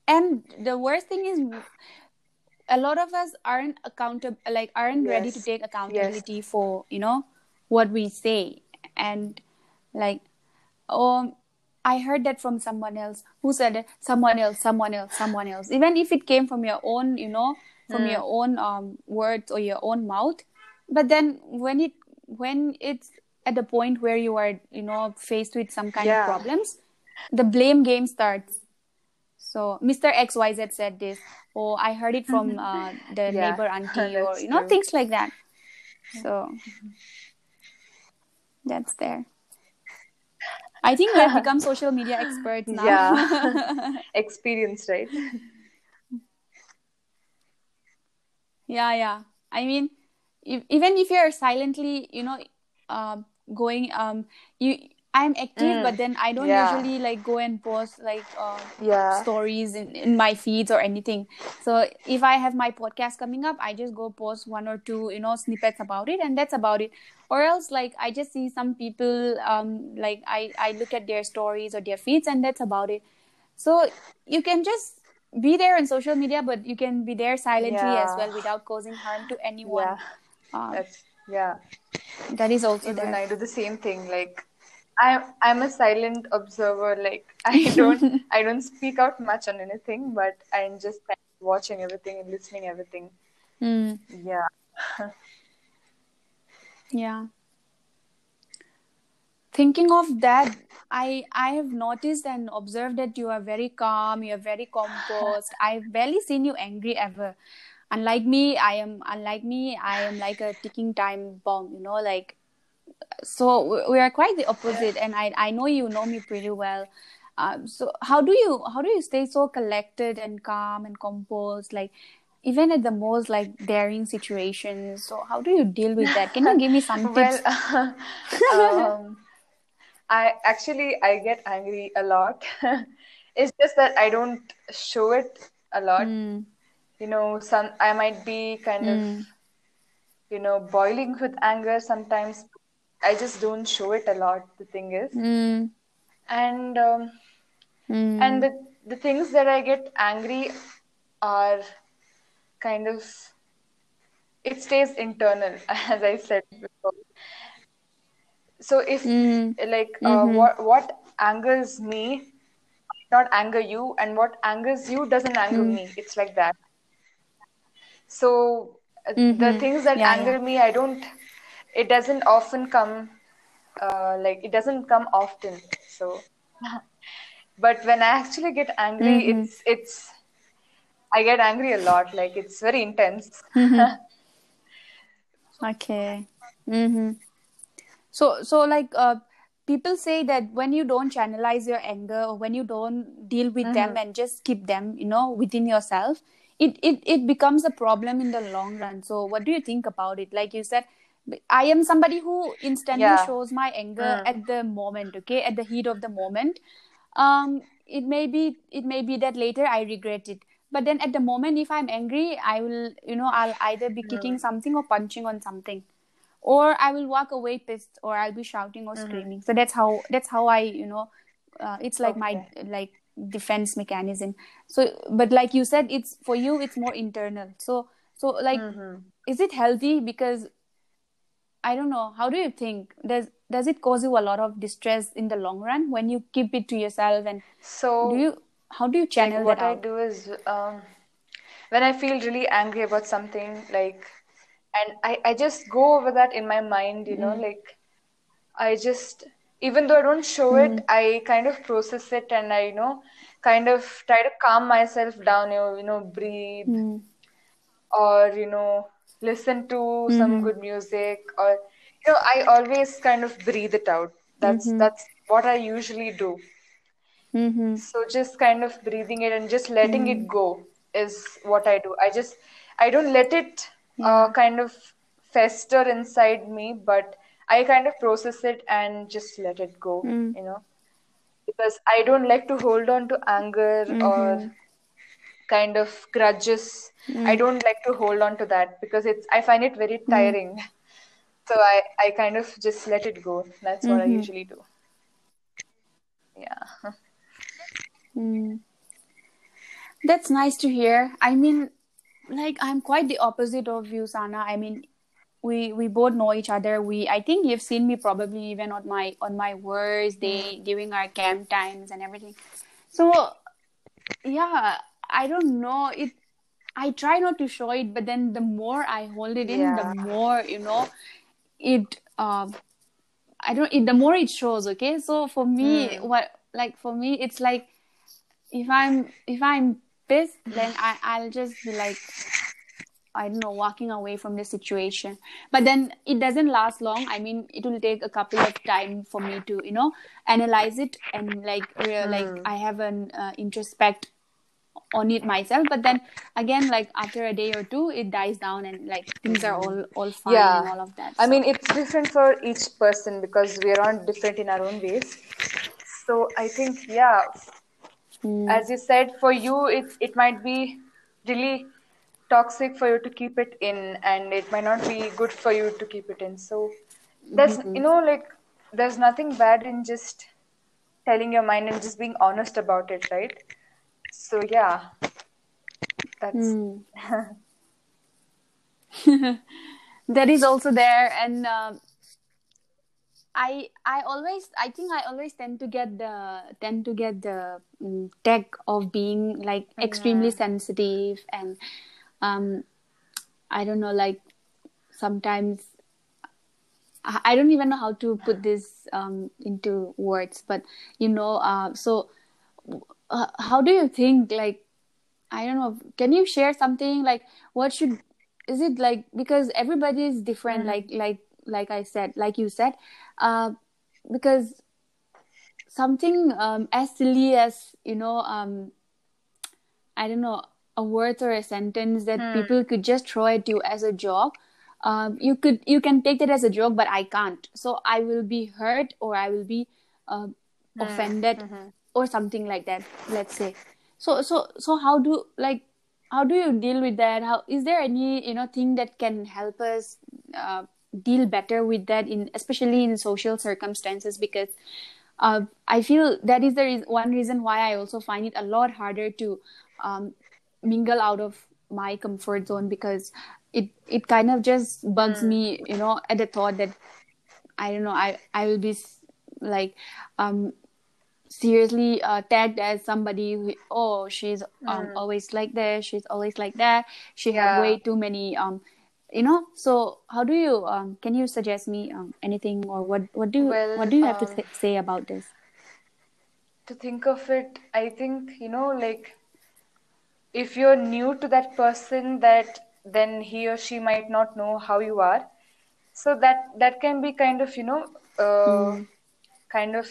and the worst thing is a lot of us aren't accountable like aren't ready to take accountability for you know what we say. And like um i heard that from someone else who said it someone else someone else someone else. Even if it came from your own you know from your own um words or your own mouth. But then when it when it's at the point where you are you know faced with some kind Yeah. of problems the blame game starts. So Mr. XYZ said this, or I heard it from uh, the Yeah, neighbor auntie, or you know, true. things like that. So that's there. I think we have become social media experts now. yeah experience right yeah, yeah. I mean, if, even if you're silently, you know, um going um you I'm active, mm. but then I don't yeah. usually like go and post like uh, yeah. stories in, in my feeds or anything. So if I have my podcast coming up, I just go post one or two, you know, snippets about it, and that's about it. Or else, like I just see some people, um, like I I look at their stories or their feeds, and that's about it. So you can just be there on social media, but you can be there silently yeah. as well without causing harm to anyone. Yeah. Um, that's yeah. That is also Even there. I do the same thing, like I'm I'm a silent observer. Like I don't I don't speak out much on anything, but I'm just watching everything and listening everything. Mm. Yeah. yeah. Thinking of that, I I have noticed and observed that you are very calm. You are very composed. I've barely seen you angry ever. Unlike me, I am unlike me. I am like a ticking time bomb. You know, like so we are quite the opposite and i i know you know me pretty well. Um, so how do you how do you stay so collected and calm and composed like even at the most like daring situations? So how do you deal with that? Can you give me some tips? well, um, i actually i get angry a lot. It's just that i don't show it a lot. Mm. you know some i might be kind mm. of you know boiling with anger sometimes I just don't show it a lot. The thing is, mm. and um, mm. and the the things that I get angry are kind of it stays internal, as I said before. So if mm. like uh, mm-hmm. what what angers me not anger you and what angers you doesn't anger mm. me it's like that so uh, mm-hmm. the things that yeah, anger yeah. me i don't it doesn't often come uh, like it doesn't come often so but when i actually get angry mm-hmm. it's it's i get angry a lot like it's very intense mm-hmm. okay mm-hmm. so so like uh, people say that when you don't channelize your anger or when you don't deal with them mm-hmm. and just keep them you know within yourself it, it it becomes a problem in the long run so what do you think about it like you said I am somebody who instantly yeah. shows my anger mm. at the moment, okay, at the heat of the moment. Um, it may be it may be that later I regret it, but then at the moment, if I'm angry, I will, you know, I'll either be kicking mm. something or punching on something, or I will walk away pissed, or I'll be shouting or mm-hmm. screaming. So that's how that's how I, you know, uh, it's like okay. my like defense mechanism. So, but like you said, it's for you, it's more internal. So, so like, mm-hmm. is it healthy because I don't know. How do you think? Does does it cause you a lot of distress in the long run when you keep it to yourself? And so do you? How do you channel like what I do is um, when I feel really angry about something, like, and I I just go over that in my mind. You mm. know, like I just even though I don't show mm. it, I kind of process it and I you know kind of try to calm myself down. You know, you know, breathe, mm. or you know listen to mm-hmm. some good music or you know i always kind of breathe it out that's mm-hmm. that's what i usually do mm-hmm. so just kind of breathing it and just letting it mm. go is what i do i just i don't let it uh, kind of fester inside me but i kind of process it and just let it go mm. you know because i don't like to hold on to anger or mm-hmm kind of grudges mm. i don't like to hold on to that because it's i find it very hmm. tiring mm. so i i kind of just let it go that's what mm-hmm. i usually do yeah mm. that's nice to hear i mean like i'm quite the opposite of you sana i mean we we both know each other we i think you've seen me probably even on my on my worst day during our camp times and everything so yeah I don't know it. I try not to show it, but then the more I hold it in, yeah. the more you know it. Um, I don't. It, the more it shows. Okay, so for me, mm. what like for me, it's like if I'm if I'm pissed, then I I'll just be like I don't know, walking away from the situation. But then it doesn't last long. I mean, it will take a couple of time for me to, you know, analyze it and like, real, mm. like I have an uh, introspect on it myself but then again like after a day or two it dies down and like things are all all fine Yeah. and all of that I mean, it's different for each person because we are all different in our own ways. So I think, yeah, Mm. as you said, for you, it it might be really toxic for you to keep it in, and it might not be good for you to keep it in. So there's, Mm-hmm. you know, like there's nothing bad in just telling your mind and just being honest about it, right? So yeah, that's Mm. that is also there and um i i always i think i always tend to get the tend to get the mm, tag of being like extremely sensitive and um i don't know like sometimes I I don't even know how to put this um, into words, but you know, uh, so uh, how do you think? Like, I don't know. Can you share something? Like, what should is it like? Because everybody is different. Like, like, like I said, like you said, uh, because something um, as silly as you know, um, I don't know, a word or a sentence that people could just throw at you as a joke. Um, you could you can take that as a joke, but I can't. So I will be hurt or I will be uh, offended or something like that. Let's say. So so so how do like how do you deal with that? How is there any you know thing that can help us uh, deal better with that in especially in social circumstances because uh, I feel that is the re- one reason why I also find it a lot harder to um, mingle out of my comfort zone because it it kind of just bugs me, you know, at the thought that I don't know, I I will be like um seriously uh, tagged as somebody who oh she's um, always like this, she's always like that, she Yeah. way too many um you know? So how do you um can you suggest me um, anything or what what do you Well, what do you have to um, th- say about this? to think of it, I think, you know, like if you're new to that person, that then he or she might not know how you are. So that that can be kind of, you know, uh, kind of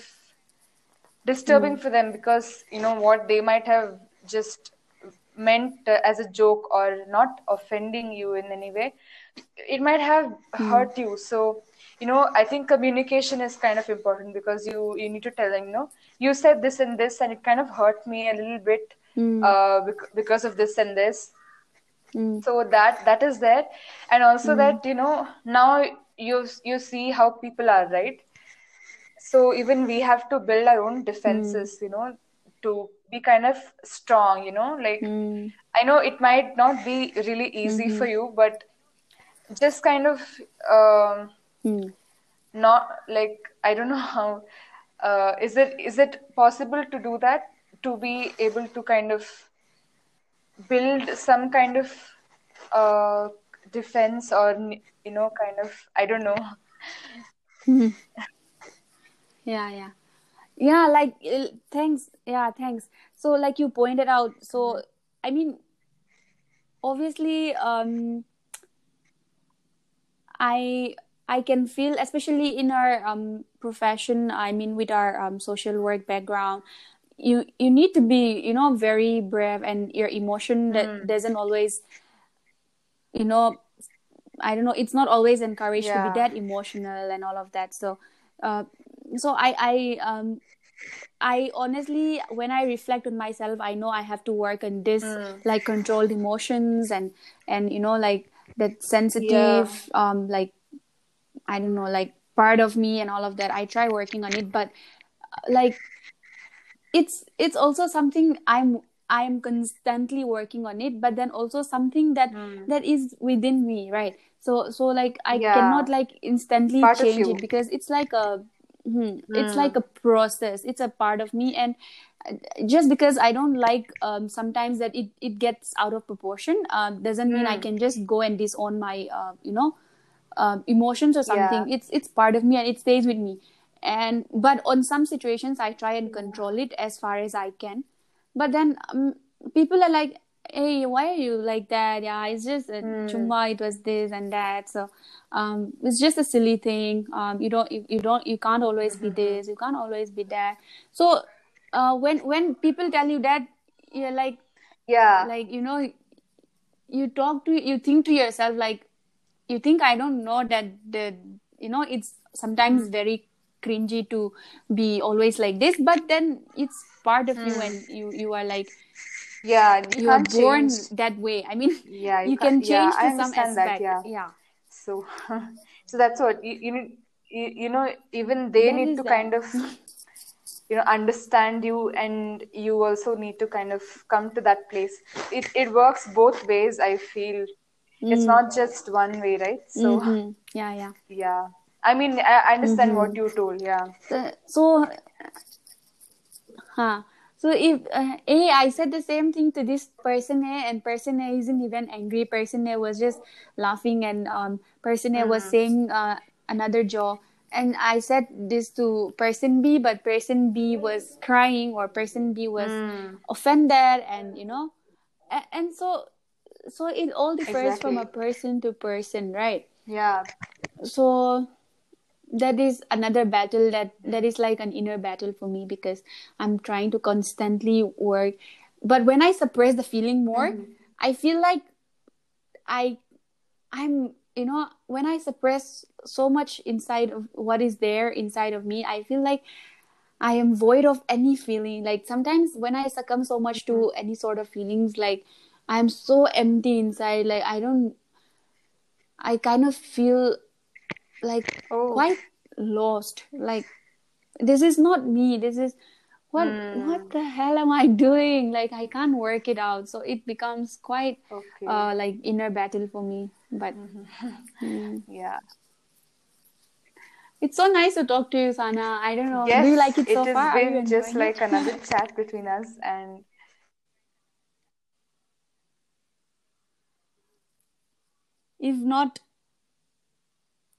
disturbing for them because you know what they might have just meant uh, as a joke or not offending you in any way. It might have hurt you. So you know i think communication is kind of important because you you need to tell them you know you said this and this and it kind of hurt me a little bit uh, bec- because of this and this. Mm. so that that is there. And also that you know now you you see how people are right so even we have to build our own defenses you know to be kind of strong you know like Mm. i know it might not be really easy for you but just kind of um Mm. not like i don't know how uh, is it is it possible to do that? To be able to kind of build some kind of uh, defense or you know kind of i don't know yeah yeah. Yeah like uh, thanks. Yeah thanks. So like you pointed out so i mean obviously um i i can feel especially in our um profession i mean with our um social work background you you need to be you know very brave and your emotion that doesn't always you know i don't know it's not always encouraged to be that emotional and all of that. So uh so i i um I honestly, when I reflect on myself, I know I have to work on this, like controlled emotions and and you know like that sensitive, um, like I don't know, like part of me and all of that. I try working on it, but uh, like it's it's also something I'm I'm constantly working on it, but then also something that that is within me, right? So so like I Yeah. cannot like instantly Part change it because it's like a hmm, it's like a process. It's a part of me, and uh, just because I don't like um, sometimes that it it gets out of proportion uh, doesn't mean I can just go and disown my uh, you know um, emotions or something. Yeah. It's it's part of me and it stays with me. And but on some situations, I try and control it as far as I can. But then um, people are like, "Hey, why are you like that? Yeah, it's just a chumma. It was this and that. So um, it's just a silly thing. Um, you don't you, you don't you can't always be this. You can't always be that. So uh, when when people tell you that, you're like, yeah like you know you talk to you think to yourself like you think i don't know that the you know it's sometimes very cringy to be always like this but then it's part of you and you you are like yeah you are born change. that way. I mean yeah you can't- can yeah, change I to some understand that, aspect. yeah. Yeah. So so that's what you you, need- you, you know even they That need to that. kind of you know understand you and you also need to kind of come to that place. It it works both ways i feel. It's not just one way right? So Mhm. yeah yeah. yeah i mean i understand what you told yeah. So huh so if uh, a i said the same thing to this person a and person a isn't even angry. Person a was just laughing and um person a was saying uh, another jaw. And i said this to person b but person b was crying or person b was offended and you know and, and so so it all differs from a person to person right? Yeah. So that is another battle that that is like an inner battle for me because i'm trying to constantly work. But when i suppress the feeling more mm-hmm. i feel like i i'm you know when i suppress so much inside of what is there inside of me i feel like i am void of any feeling. Like sometimes when i succumb so much to mm-hmm. any sort of feelings like i'm so empty inside. Like i don't i kind of feel like Oh. quite lost. Like this is not me. This is what hmm. what the hell am i doing? Like i can't work it out. So it becomes quite okay. uh like inner battle for me. But mm-hmm. hmm. yeah. It's so nice to talk to you sana. I don't know. Yes do you like it so has far? Been just like it? another chat between us and if not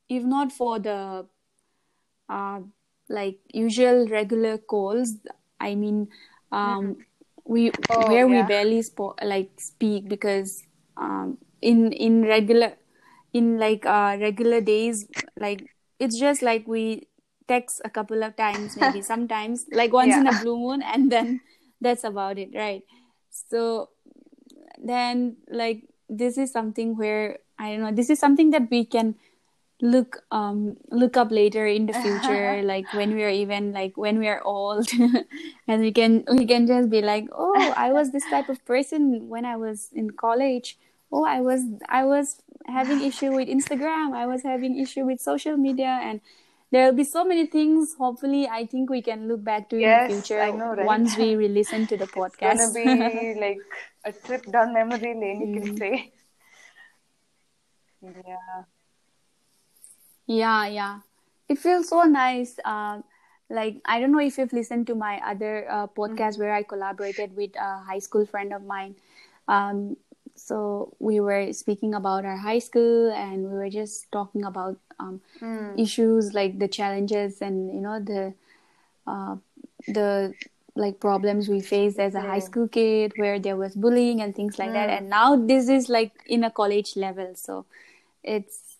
if not for the uh like usual regular calls i mean um we Oh, where we barely spo- like speak because um in in regular in like uh regular days like it's just like we text a couple of times maybe sometimes like once in a blue moon and then that's about it right? So then like this is something where i don't know this is something that we can look um look up later in the future like when we are even like when we are old and we can we can just be like oh i was this type of person when i was in college oh i was i was having issue with instagram i was having issue with social media and there will be so many things hopefully i think we can look back to in the future I know, right? once we re-listen to the It's gonna podcast be like a trip down memory lane, you Mm. can say. Yeah. Yeah, yeah. It feels so nice. Um, like I don't know if you've listened to my other uh, podcast where I collaborated with a high school friend of mine. Um, so we were speaking about our high school, and we were just talking about um, issues like the challenges and you know the uh, the like problems we faced as a high school kid where there was bullying and things like that. And now this is like in a college level, so it's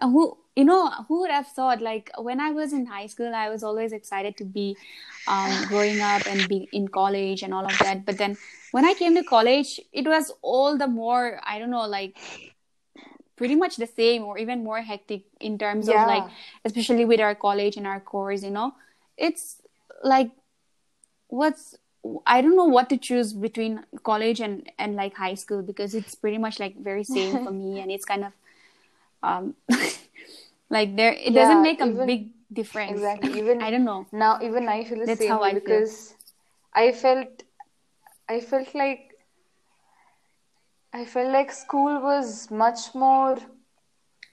uh, who you know who would have thought like when i was in high school i was always excited to be um, growing up and be in college and all of that but then when i came to college it was all the more i don't know like pretty much the same or even more hectic in terms Yeah. of like especially with our college and our course you know it's like what's I don't know what to choose between college and and like high school because it's pretty much like very same for me and it's kind of um like there it Yeah, doesn't make a even- big difference. Exactly. Even I don't know. now, even I feel the That's same how I feel. because I felt, I felt like, I felt like school was much more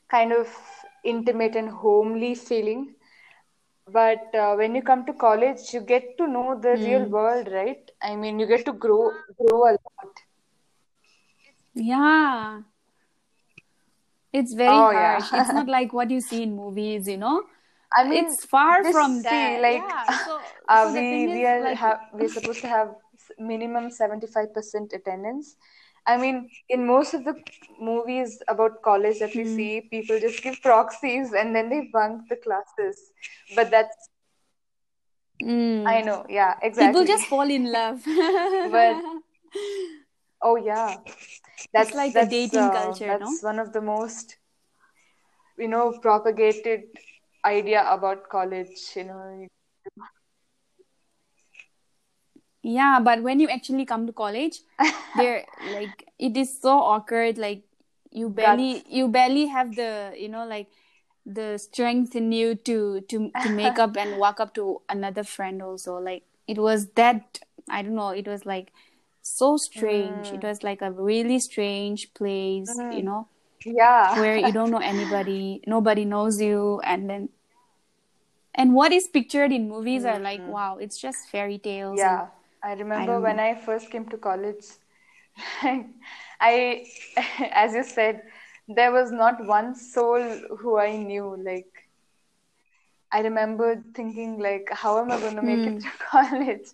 kind of intimate and homely feeling. But uh, when you come to college, you get to know the real Hmm. world, right? I mean, you get to grow, grow a lot. Yeah. It's very Oh, yeah. harsh. It's not like what you see in movies, you know. I mean, it's far from that. like, yeah. So, uh, so we we are like, have we're supposed to have minimum 75% attendance. I mean, in most of the movies about college that we Hmm. see, people just give proxies and then they bunk the classes. But that's, mm, I know, yeah, exactly. people just fall in love. But Oh yeah, that's it's like that's, a dating uh, culture. That's no? one of the most, you know, propagated idea about college. You know. Yeah, but when you actually come to college, there like it is so awkward. Like you barely you barely have the you know like the strength in you to to to make up and walk up to another friend also like it was that i don't know it was like so strange. Mm. It was like a really strange place, mm. you know. Yeah. where you don't know anybody, nobody knows you, and then and what is pictured in movies mm. are like, mm-hmm. wow, it's just fairy tales. Yeah. I remember I when know. I first came to college, I, as you said, there was not one soul who I knew. Like, I remember thinking, like, how am I going to make it hmm. to college?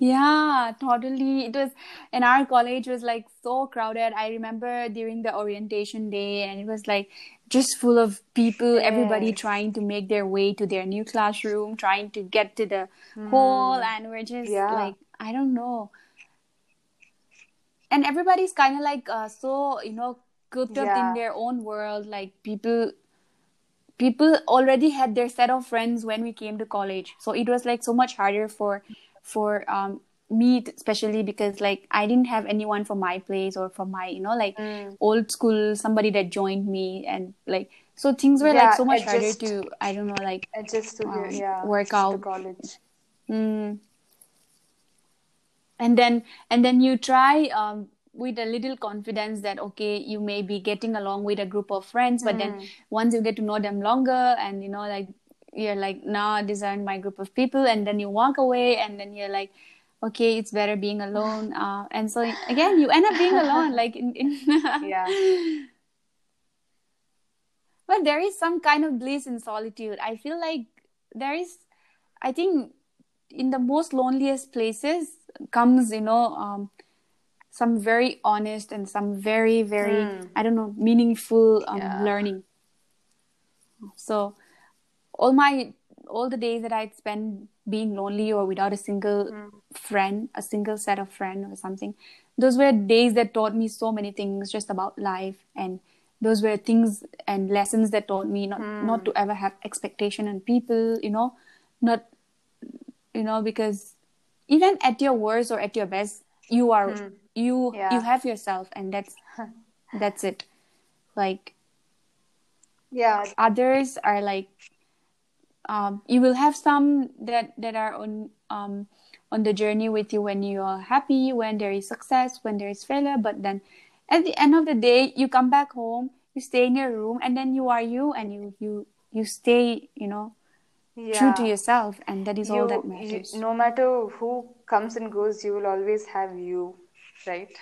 Yeah, totally. It was, and our college was like so crowded. I remember during the orientation day, and it was like just full of people, everybody trying to make their way to their new classroom, trying to get to the mm. hall, and we're just yeah. like, I don't know. And everybody's kind of like uh, so, you know, cooped up in their own world. Like people, people already had their set of friends when we came to college, so it was like so much harder for for um, me especially because like i didn't have anyone from my place or from my you know like mm. old school somebody that joined me and like so things were yeah, like so much harder to i don't know like just to um, yeah, work out college mm. and then and then you try um, with a little confidence that okay you may be getting along with a group of friends but mm. then once you get to know them longer and you know like you're like nah these aren't my group of people and then you walk away and then you're like okay it's better being alone uh, and so again you end up being alone like in, in yeah but there is some kind of bliss in solitude i feel like there is i think in the most loneliest places comes you know um, some very honest and some very very mm. i don't know meaningful um, yeah. learning so all my all the days that I'd spent being lonely or without a single mm. friend, a single set of friend or something, those were days that taught me so many things just about life and those were things and lessons that taught me not mm. not to ever have expectation on people, you know, not you know, because even at your worst or at your best, you are mm. you yeah. you have yourself and that's that's it. Like yeah others are like um, you will have some that that are on um, on the journey with you when you are happy, when there is success, when there is failure. But then, at the end of the day, you come back home, you stay in your room, and then you are you, and you you you stay, you know, yeah. true to yourself, and that is you, all that matters. You, no matter who comes and goes, you will always have you, right?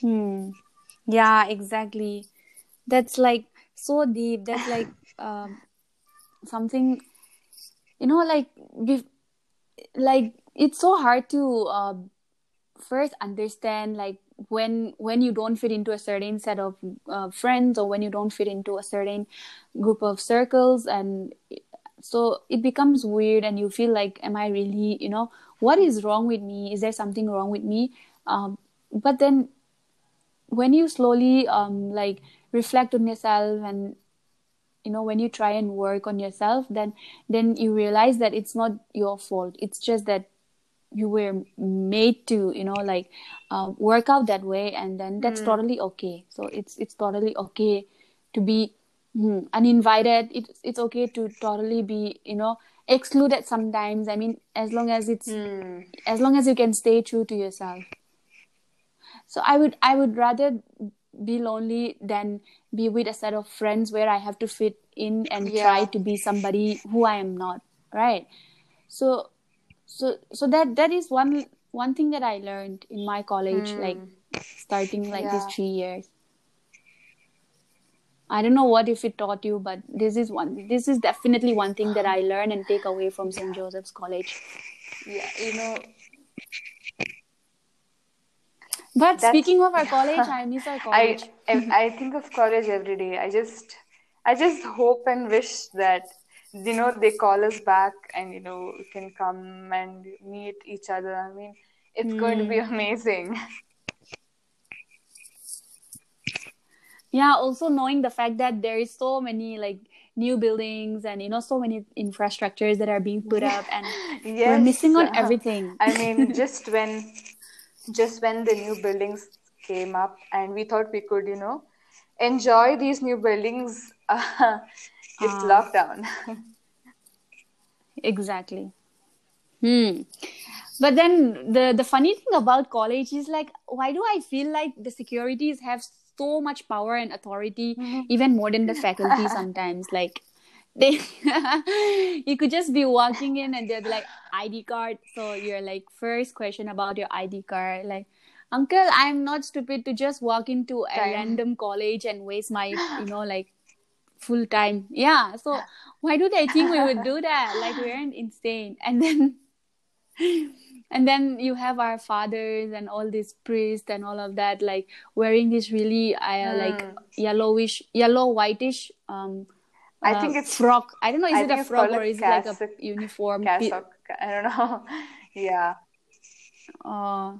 hmm. Yeah, exactly. That's like so deep that like um, something you know like like it's so hard to uh, first understand like when when you don't fit into a certain set of uh, friends or when you don't fit into a certain group of circles and so it becomes weird and you feel like am i really you know what is wrong with me? Is there something wrong with me? Um, but then when you slowly um, like reflect on yourself and you know when you try and work on yourself then then you realize that it's not your fault. It's just that you were made to you know like uh, work out that way and then that's mm. totally okay. So it's it's totally okay to be mm, uninvited. It's it's okay to totally be you know excluded sometimes. I mean as long as it's mm. as long as you can stay true to yourself. So i would i would rather be lonely than be with a set of friends where I have to fit in and yeah. try to be somebody who I am not. Right. So so so that that is one one thing that I learned in my college, mm. like starting like yeah. these three years. I don't know what if it taught you, but this is one. This is definitely one thing that I learned and take away from St. Joseph's College. Yeah, you know, but That's, speaking of our college, I miss our college. I, I think of college every day. I just I just hope and wish that you know they call us back and you know we can come and meet each other i mean it's mm. going to be hmm. amazing yeah also knowing the fact that there is so many like new buildings and you know so many infrastructures that are being put up and yes. we're missing on everything i mean just when just when the new buildings came up and we thought we could you know enjoy these new buildings uh, it's uh, lockdown. Exactly. Hmm. But then the the funny thing about college is like why do i feel like the securities have so much power and authority mm-hmm. even more than the faculty sometimes? Like they you could just be walking in and they're like id card. So you're like first question about your id card like uncle i'm not stupid to just walk into a random college and waste my you know like full time. Yeah so why do they think we would do that? Like we aren't insane. And then and then you have our fathers and all these priests and all of that like wearing this really uh, mm. like yellowish yellow whitish um I uh, think it's frock. I don't know. Is I it a frock or is it like a uniform? Cassock. I don't know. yeah. Uh,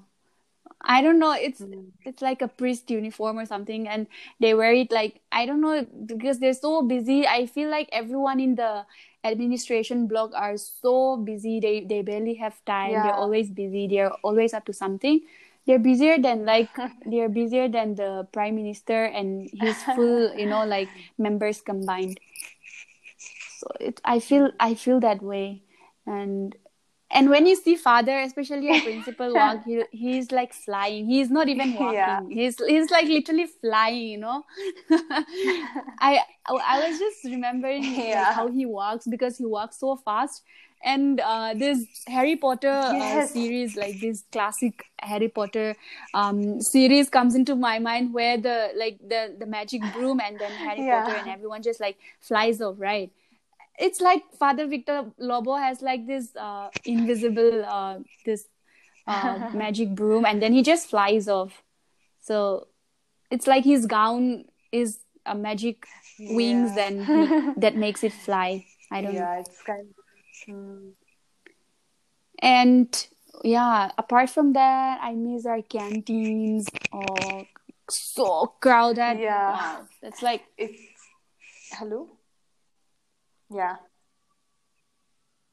I don't know. It's mm. it's like a priest uniform or something, and they wear it like I don't know because they're so busy. I feel like everyone in the administration block are so busy they they barely have time yeah. they're always busy they're always up to something they're busier than like they're busier than the prime minister and his full you know like members combined. So it i feel i feel that way. And and when you see father especially a principal walk he, he's like flying. He's not even walking. Yeah. he's he's like literally flying you know? I i was just remembering yeah. like, how he walks because he walks so fast and uh, this harry potter uh, yes. uh, series like this classic harry potter um, series comes into my mind where the like the the magic broom and then harry yeah. potter and everyone just like flies off right it's like Father Victor Lobo has like this uh, invisible uh, this uh, magic broom, and then he just flies off. So it's like his gown is a magic wings, yeah. then he, that makes it fly. I don't yeah, know. It's kind And yeah, apart from that, I miss our canteens. Oh, so crowded. Yeah, wow. that's like it's. Hello yeah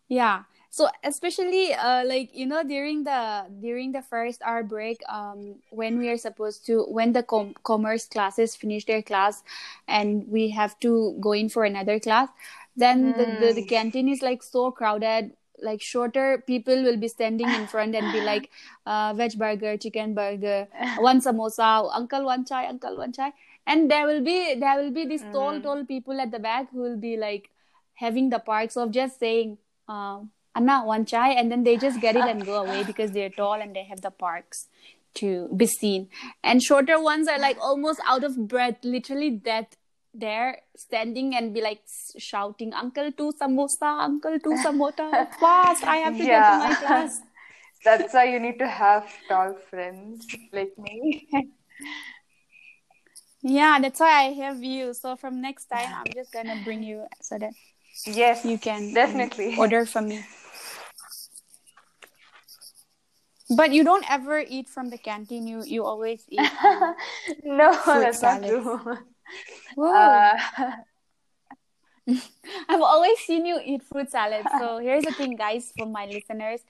yeah so especially uh, like you know during the during the first hour break um when we are supposed to when the com- commerce classes finish their class and we have to go in for another class then mm. the, the, the hmm. canteen is like so crowded like shorter people will be standing in front and be like uh, veg burger chicken burger one samosa uncle one chai uncle one chai and there will be there will be these tall mm. tall people at the back who will be like having the parks of just saying uh, Anna one chai and then they just get it and go away because they're tall and they have the parks to be seen and shorter ones are like almost out of breath literally that there standing and be like shouting uncle two samosa uncle two samosa fast i have to yeah. get to my class that's why you need to have tall friends like me yeah that's why i have you so from next time i'm just gonna bring you so that Yes, you can definitely order from me. But you don't ever eat from the canteen. You you always eat. Um, no, that's salads. not true. Uh... I've always seen you eat fruit salad. So here's the thing, guys, for my listeners.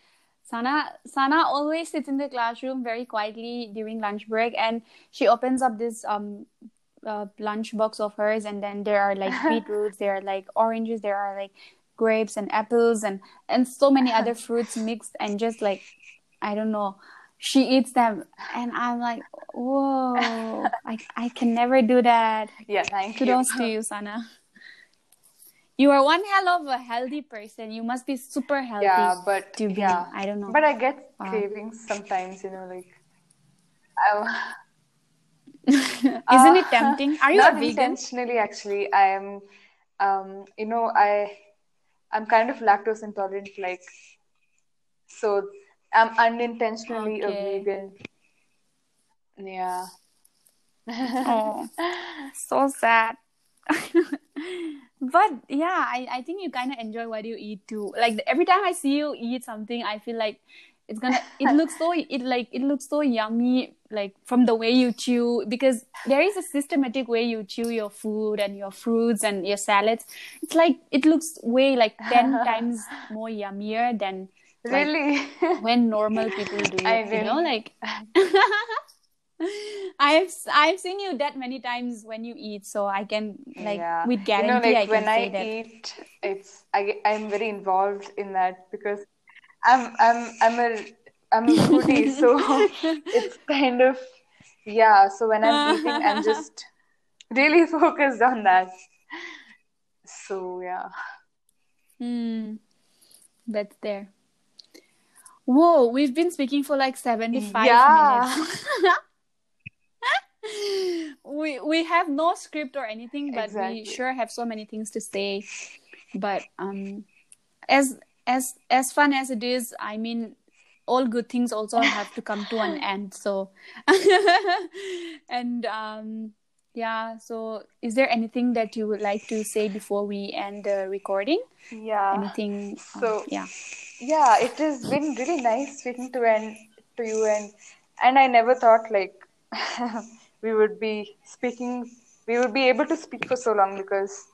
Sana Sana always sits in the classroom very quietly during lunch break, and she opens up this um uh, lunch box of hers and then there are like beetroots there are like oranges there are like grapes and apples and and so many other fruits mixed and just like i don't know she eats them and i'm like whoa i i can never do that yeah thank you. kudos you. to you sana you are one hell of a healthy person you must be super healthy yeah but to be, yeah i don't know but i get cravings sometimes you know like Isn't uh, it tempting? Are you not a vegan? intentionally, actually. I am. Um, you know, I I'm kind of lactose intolerant, like so. I'm unintentionally okay. a vegan. Yeah. oh, so sad. but yeah, I, I think you kind of enjoy what you eat too. Like every time I see you eat something, I feel like it's gonna. It looks so. It like it looks so yummy. Like from the way you chew, because there is a systematic way you chew your food and your fruits and your salads. It's like it looks way like ten times more yummier than like, Really? when normal people do I it. You know, like. I've I've seen you that many times when you eat, so I can like yeah. with You guarantee know, I like can when say I that. eat, it's I I'm very involved in that because I'm I'm I'm a I'm a foodie, so it's kind of yeah. So when I'm eating, I'm just really focused on that. So yeah. Hmm, that's there. Whoa, we've been speaking for like 75 Yeah. minutes. we we have no script or anything, but we sure have so many things to say. But um as as as fun as it is, I mean all good things also have to come to an end. So and um yeah, so is there anything that you would like to say before we end the recording? Yeah. Anything um, So yeah. yeah, it has been really nice speaking to and to you and and I never thought like we would be speaking we would be able to speak for so long because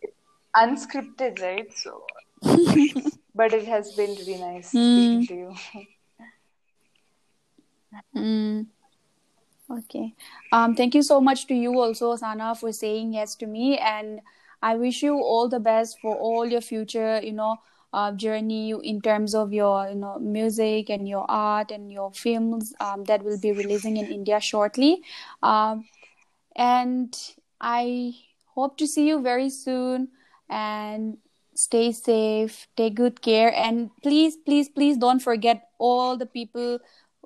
it's unscripted, right? So but it has been really nice speaking to you. Mm. Okay. Um, thank you so much to you also, Sana, for saying yes to me. And I wish you all the best for all your future, you know, uh, journey in terms of your, you know, music and your art and your films um, that will be releasing in India shortly. Um, and I hope to see you very soon and stay safe, take good care, and please, please, please don't forget all the people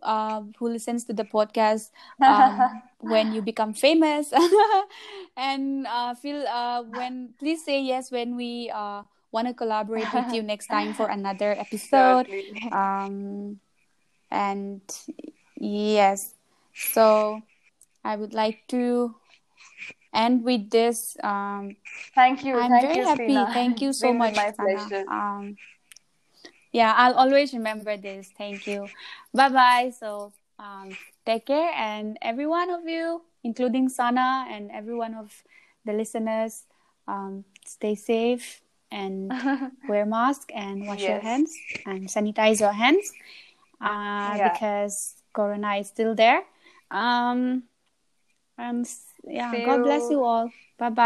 uh, who listens to the podcast um, when you become famous and uh, feel uh, when please say yes when we uh, want to collaborate with you next time for another episode Certainly. um, and yes so i would like to end with this um, Thank you. i'm Thank very you, happy Stina. thank you so much my pleasure. um, yeah i'll always remember this. Thank you. Bye bye so um, take care. And every one of you including sana and every one of the listeners um, stay safe and wear mask and wash your hands and sanitize your hands uh, Yeah. because corona is still there. Um, and yeah See god bless you all. Bye bye